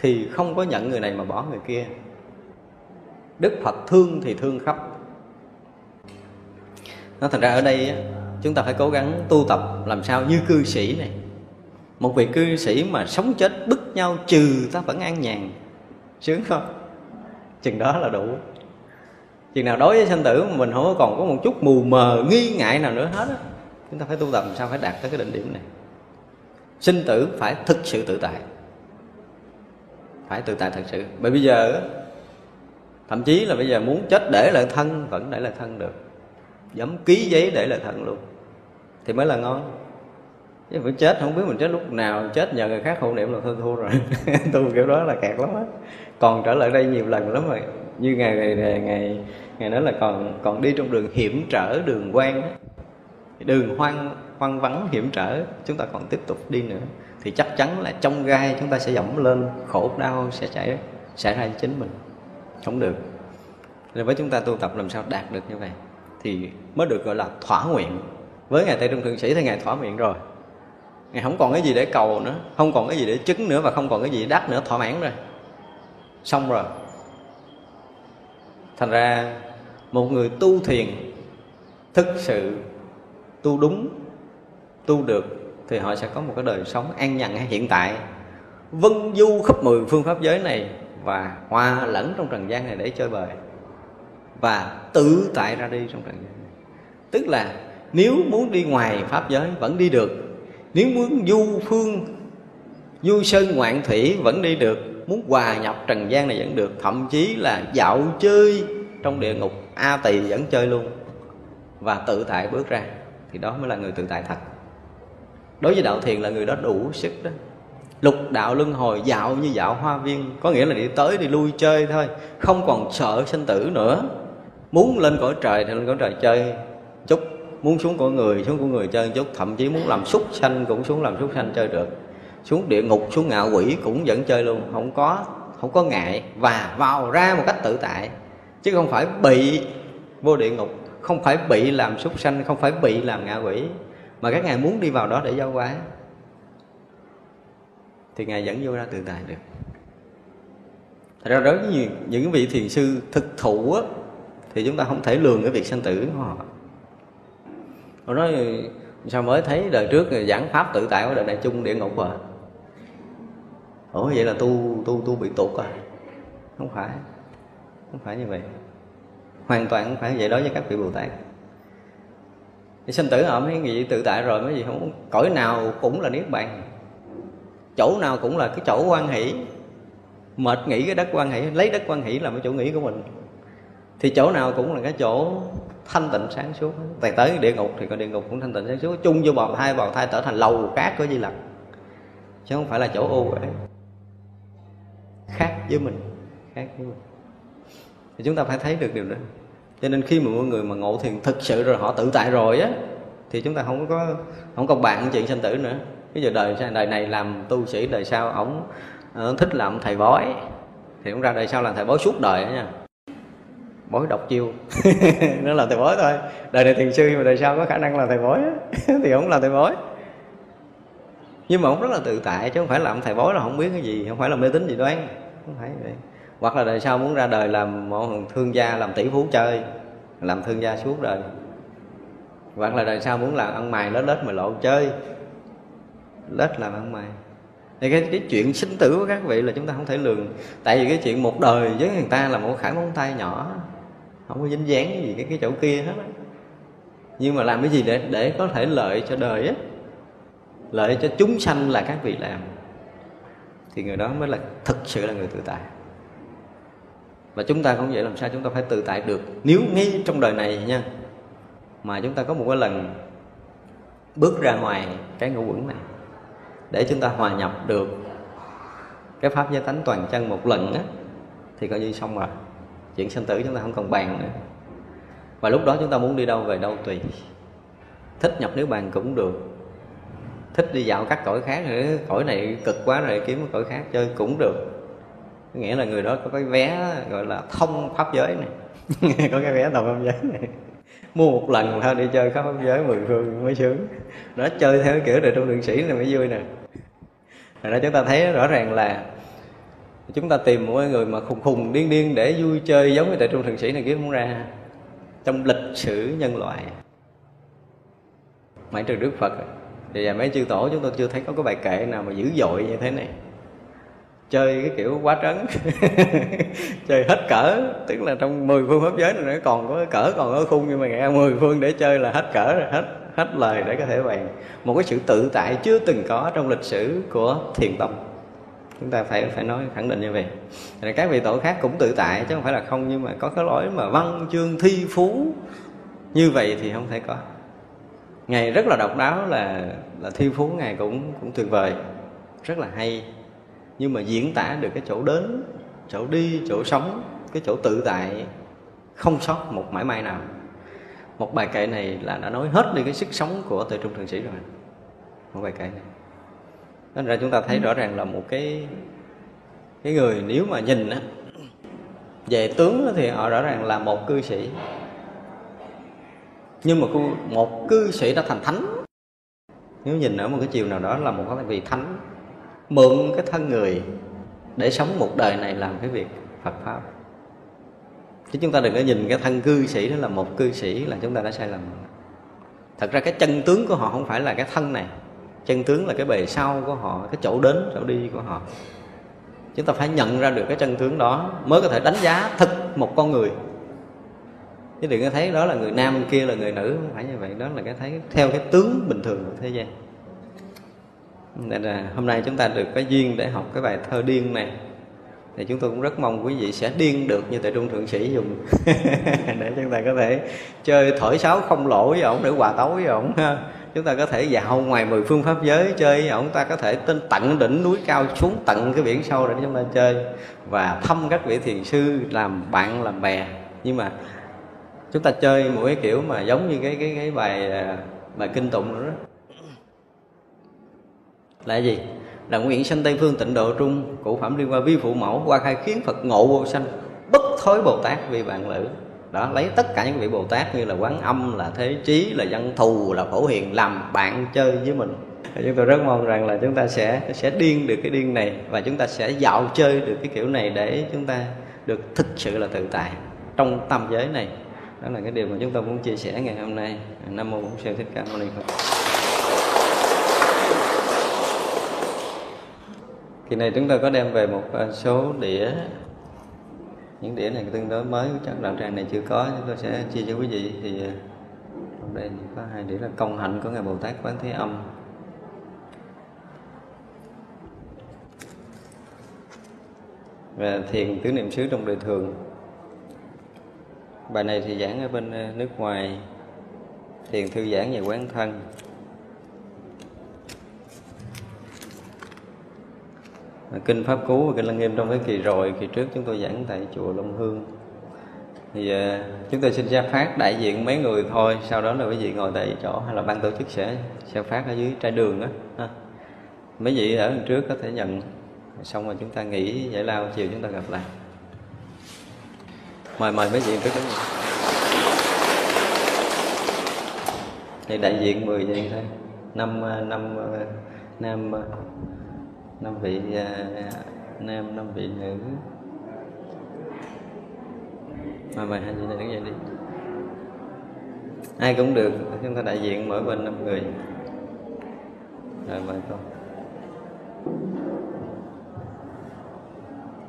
thì không có nhận người này mà bỏ người kia. Đức phật thương thì thương khắp. Nó thành ra ở đây chúng ta phải cố gắng tu tập làm sao như cư sĩ này. Một vị cư sĩ mà sống chết bức nhau trừ ta vẫn an nhàn. Sướng không? Chừng đó là đủ. Chừng nào đối với sanh tử mà mình không còn có một chút mù mờ, nghi ngại nào nữa hết á, chúng ta phải tu tập làm sao phải đạt tới cái định điểm này. Sinh tử phải thực sự tự tại phải tự tại thật sự. Bởi bây giờ thậm chí là bây giờ muốn chết để lại thân vẫn để lại thân được. Dám ký giấy để lại thân luôn. Thì mới là ngon. Chứ phải chết không biết mình chết lúc nào. Chết nhờ người khác hộ niệm là thôi thua rồi. [laughs] Tu kiểu đó là kẹt lắm á. Còn trở lại đây nhiều lần lắm rồi. Như ngày ngày ngày ngày, ngày đó là còn còn đi trong đường hiểm trở đường quan đường hoang hoang vắng hiểm trở. Chúng ta còn tiếp tục đi nữa thì chắc chắn là trong gai chúng ta sẽ dẫm lên, khổ đau sẽ xảy xảy ra chính mình. Không được. Nên với chúng ta tu tập làm sao đạt được như vậy thì mới được gọi là thỏa nguyện. Với ngài tây trung thượng sĩ thì ngài thỏa nguyện rồi. Ngài không còn cái gì để cầu nữa, không còn cái gì để chứng nữa và không còn cái gì để đắc nữa, thỏa mãn rồi. Xong rồi. Thành ra một người tu thiền, thực sự tu đúng, tu được thì họ sẽ có một cái đời sống an nhàn hiện tại, vân du khắp mười phương pháp giới này và hòa lẫn trong trần gian này để chơi bời và tự tại ra đi trong trần gian này. Tức là nếu muốn đi ngoài pháp giới vẫn đi được, nếu muốn du phương, du sơn ngoạn thủy vẫn đi được, muốn hòa nhập trần gian này vẫn được, thậm chí là dạo chơi trong địa ngục a tỳ vẫn chơi luôn và tự tại bước ra, thì đó mới là người tự tại thật đối với đạo thiền là người đó đủ sức đó. Lục đạo luân hồi, dạo như dạo hoa viên. Có nghĩa là đi tới, đi lui chơi thôi. Không còn sợ sinh tử nữa. Muốn lên cõi trời thì lên cõi trời chơi chút. Muốn xuống cõi người, xuống của người chơi chút. Thậm chí muốn làm súc sanh cũng xuống làm súc sanh chơi được. Xuống địa ngục, xuống ngạo quỷ cũng vẫn chơi luôn. Không có không có ngại. Và vào ra một cách tự tại. Chứ không phải bị vô địa ngục, không phải bị làm súc sanh, không phải bị làm ngạ quỷ mà các ngài muốn đi vào đó để giao hóa thì ngài dẫn vô ra tự tại được. Thật ra đối với những, những vị thiền sư thực thụ á, thì chúng ta không thể lường cái việc sanh tử của họ. Họ nói sao mới thấy đời trước giảng pháp tự tại của đời này chung địa ngục à? Ủa vậy là tu tu tu bị tụt à? Không phải không phải như vậy. Hoàn toàn không phải vậy đối với các vị bồ tát thì sinh tử họ mấy gì tự tại rồi, mấy gì không cõi nào cũng là niết bàn. Chỗ nào cũng là cái chỗ quan hỷ. Mệt nghĩ cái đất quan hỷ, lấy đất quan hỷ làm cái chỗ nghĩ của mình. Thì chỗ nào cũng là cái chỗ thanh tịnh sáng suốt. Tại tới địa ngục thì còn địa ngục cũng thanh tịnh sáng suốt. Chung vô bào thai bào thai trở thành lầu cát của di lặc. Chứ không phải là chỗ ô uế. Khác với mình, khác với mình. Thì chúng ta phải thấy được điều đó cho nên khi mà mọi người mà ngộ thiền thực sự rồi, họ tự tại rồi á, thì chúng ta không có, không còn bạn chuyện sinh tử nữa. Bây giờ đời đời này làm tu sĩ, đời sau ổng ờ, thích làm thầy bói, thì cũng ra đời sau làm thầy bói suốt đời đó nha. Bói độc chiêu. [laughs] Nó là thầy bói thôi. Đời này thiền sư mà đời sau có khả năng là thầy bói [laughs] thì ổng là thầy bói. Nhưng mà ông rất là tự tại, chứ không phải là ông thầy bói là không biết cái gì, không phải là mê tín gì đoán. Không phải vậy hoặc là đời sau muốn ra đời làm một thương gia làm tỷ phú chơi làm thương gia suốt đời. Hoặc là đời sau muốn làm ăn mày lết lết mà lộ chơi. Lết làm ăn mày. Thì cái, cái chuyện sinh tử của các vị là chúng ta không thể lường. Tại vì cái chuyện một đời với người ta là một khải móng tay nhỏ. Không có dính dáng gì cái cái chỗ kia hết á. Nhưng mà làm cái gì để để có thể lợi cho đời á? Lợi cho chúng sanh là các vị làm. Thì người đó mới là thực sự là người tự tại và chúng ta cũng vậy làm sao chúng ta phải tự tại được. Nếu ngay trong đời này nha, mà chúng ta có một cái lần bước ra ngoài cái ngũ quẩn này, để chúng ta hòa nhập được cái pháp giới tánh toàn chân một lần á, thì coi như xong rồi. Chuyện sinh tử chúng ta không còn bàn nữa. Và lúc đó chúng ta muốn đi đâu về đâu tùy. Thích nhập nếu bàn cũng được. Thích đi dạo các cõi khác nữa, cõi này cực quá rồi, kiếm một cõi khác chơi cũng được nghĩa là người đó có cái vé, gọi là, thông pháp giới này. [laughs] Có cái vé thông pháp giới này. Mua một lần thôi đi chơi khắp pháp giới mười phương mới sướng. Đó, chơi theo kiểu đời trong đường sĩ này mới vui nè. Rồi đó chúng ta thấy rõ ràng là chúng ta tìm một người mà khùng khùng điên điên để vui chơi giống như tại trung thượng sĩ này kiếm không ra. Trong lịch sử nhân loại. Mãi trừ đức phật. Thì mấy chư tổ chúng tôi chưa thấy có cái bài kệ nào mà dữ dội như thế này chơi cái kiểu quá trấn. [laughs] Chơi hết cỡ, tức là trong 10 phương pháp giới này nó còn có cỡ, còn có khung, nhưng mà nghe 10 phương để chơi là hết cỡ rồi hết hết lời để có thể bàn. Một cái sự tự tại chưa từng có trong lịch sử của thiền tông. Chúng ta phải phải nói, khẳng định như vậy. Rồi các vị tổ khác cũng tự tại, chứ không phải là không, nhưng mà có cái lỗi mà văn, chương, thi, phú, như vậy thì không thể có. Ngài rất là độc đáo là là thi phú ngài cũng cũng tuyệt vời. Rất là hay nhưng mà diễn tả được cái chỗ đến, chỗ đi, chỗ sống, cái chỗ tự tại không sót một mãi may nào. Một bài kệ này là đã nói hết đi cái sức sống của tuệ trung thượng sĩ rồi. Một bài kệ này. Nên ra chúng ta thấy rõ ràng là một cái cái người nếu mà nhìn á, về tướng thì họ rõ ràng là một cư sĩ. Nhưng mà một cư sĩ đã thành thánh. Nếu nhìn ở một cái chiều nào đó là một cái vị thánh mượn cái thân người để sống một đời này làm cái việc Phật pháp. Chứ chúng ta đừng có nhìn cái thân cư sĩ đó là một cư sĩ là chúng ta đã sai lầm. Thật ra cái chân tướng của họ không phải là cái thân này. Chân tướng là cái bề sau của họ, cái chỗ đến, chỗ đi của họ. Chúng ta phải nhận ra được cái chân tướng đó mới có thể đánh giá thực một con người. Chứ đừng có thấy đó là người nam kia là người nữ, không phải như vậy. Đó là cái thấy theo cái tướng bình thường của thế gian nên là hôm nay chúng ta được cái duyên để học cái bài thơ điên này. Thì chúng tôi cũng rất mong quý vị sẽ điên được như tại trung thượng sĩ dùng. [laughs] Để chúng ta có thể chơi thổi sáo không lỗ với ổng, để hòa tấu với ổng chúng ta có thể dạo ngoài mười phương pháp giới chơi với ổng. Ta có thể tên tận đỉnh núi cao xuống tận cái biển sâu để chúng ta chơi và thăm các vị thiền sư, làm bạn, làm bè. Nhưng mà chúng ta chơi một cái kiểu mà giống như cái cái cái bài à, bài kinh tụng nữa đó là gì? Là nguyện sanh tây phương tịnh độ trung, cụ phẩm liên qua vi phụ mẫu, qua khai khiến phật ngộ vô sanh, bất thối bồ tát vì bạn lữ. Đó, lấy tất cả những vị bồ tát như là quán âm, là thế trí, là văn thù, là phổ hiền làm bạn chơi với mình. Chúng tôi rất mong rằng là chúng ta sẽ sẽ điên được cái điên này và chúng ta sẽ dạo chơi được cái kiểu này để chúng ta được thực sự là tự tại trong tâm giới này. Đó là cái điều mà chúng tôi muốn chia sẻ ngày hôm nay. Nam mô bổn sư thích ca mâu ni phật. Kỳ này chúng tôi có đem về một à, số đĩa. Những đĩa này tương đối mới, chắc đoạn tràng này chưa có, chúng tôi sẽ chia cho quý vị. Thì à, trong đây có hai đĩa là công hạnh của ngài bồ tát quán thế âm. Và thiền tứ niệm xứ trong đời thường. Bài này thì giảng ở bên à, nước ngoài. Thiền thư giãn về quán thân. À, kinh pháp cú và kinh lăng nghiêm trong cái kỳ rồi kỳ trước chúng tôi giảng tại chùa long hương. Thì uh, chúng tôi xin ra phát đại diện mấy người thôi sau đó là quý vị ngồi tại chỗ hay là ban tổ chức sẽ sẽ phát ở dưới trái đường đó ha. mấy vị ở đằng trước có thể nhận xong rồi chúng ta nghỉ giải lao chiều chúng ta gặp lại. Mời mời mấy vị trước đó. Thì đại diện 10 vị thôi. Năm à, năm nam năm vị à, nam năm vị nữ. Mà mời hai chị này đứng dậy đi. Ai cũng được chúng ta đại diện mỗi bên năm người. Rồi mời con.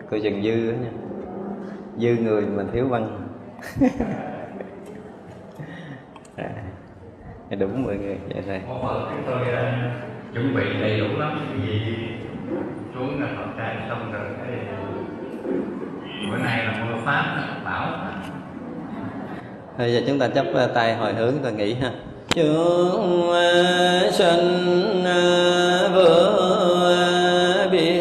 Coi chừng dư đó nha. Dư người mà thiếu văn. [laughs] À, đúng mọi người. Vậy rồi. Chúng tôi uh, chuẩn bị đầy đủ lắm. Cái cuối là học chạy xong rồi cái bữa nay là mưa pháp bão Bây giờ chúng ta chấp ờ, tay hồi hướng ta nghĩ ha. Chúng ờ, sanh ờ, vừa biết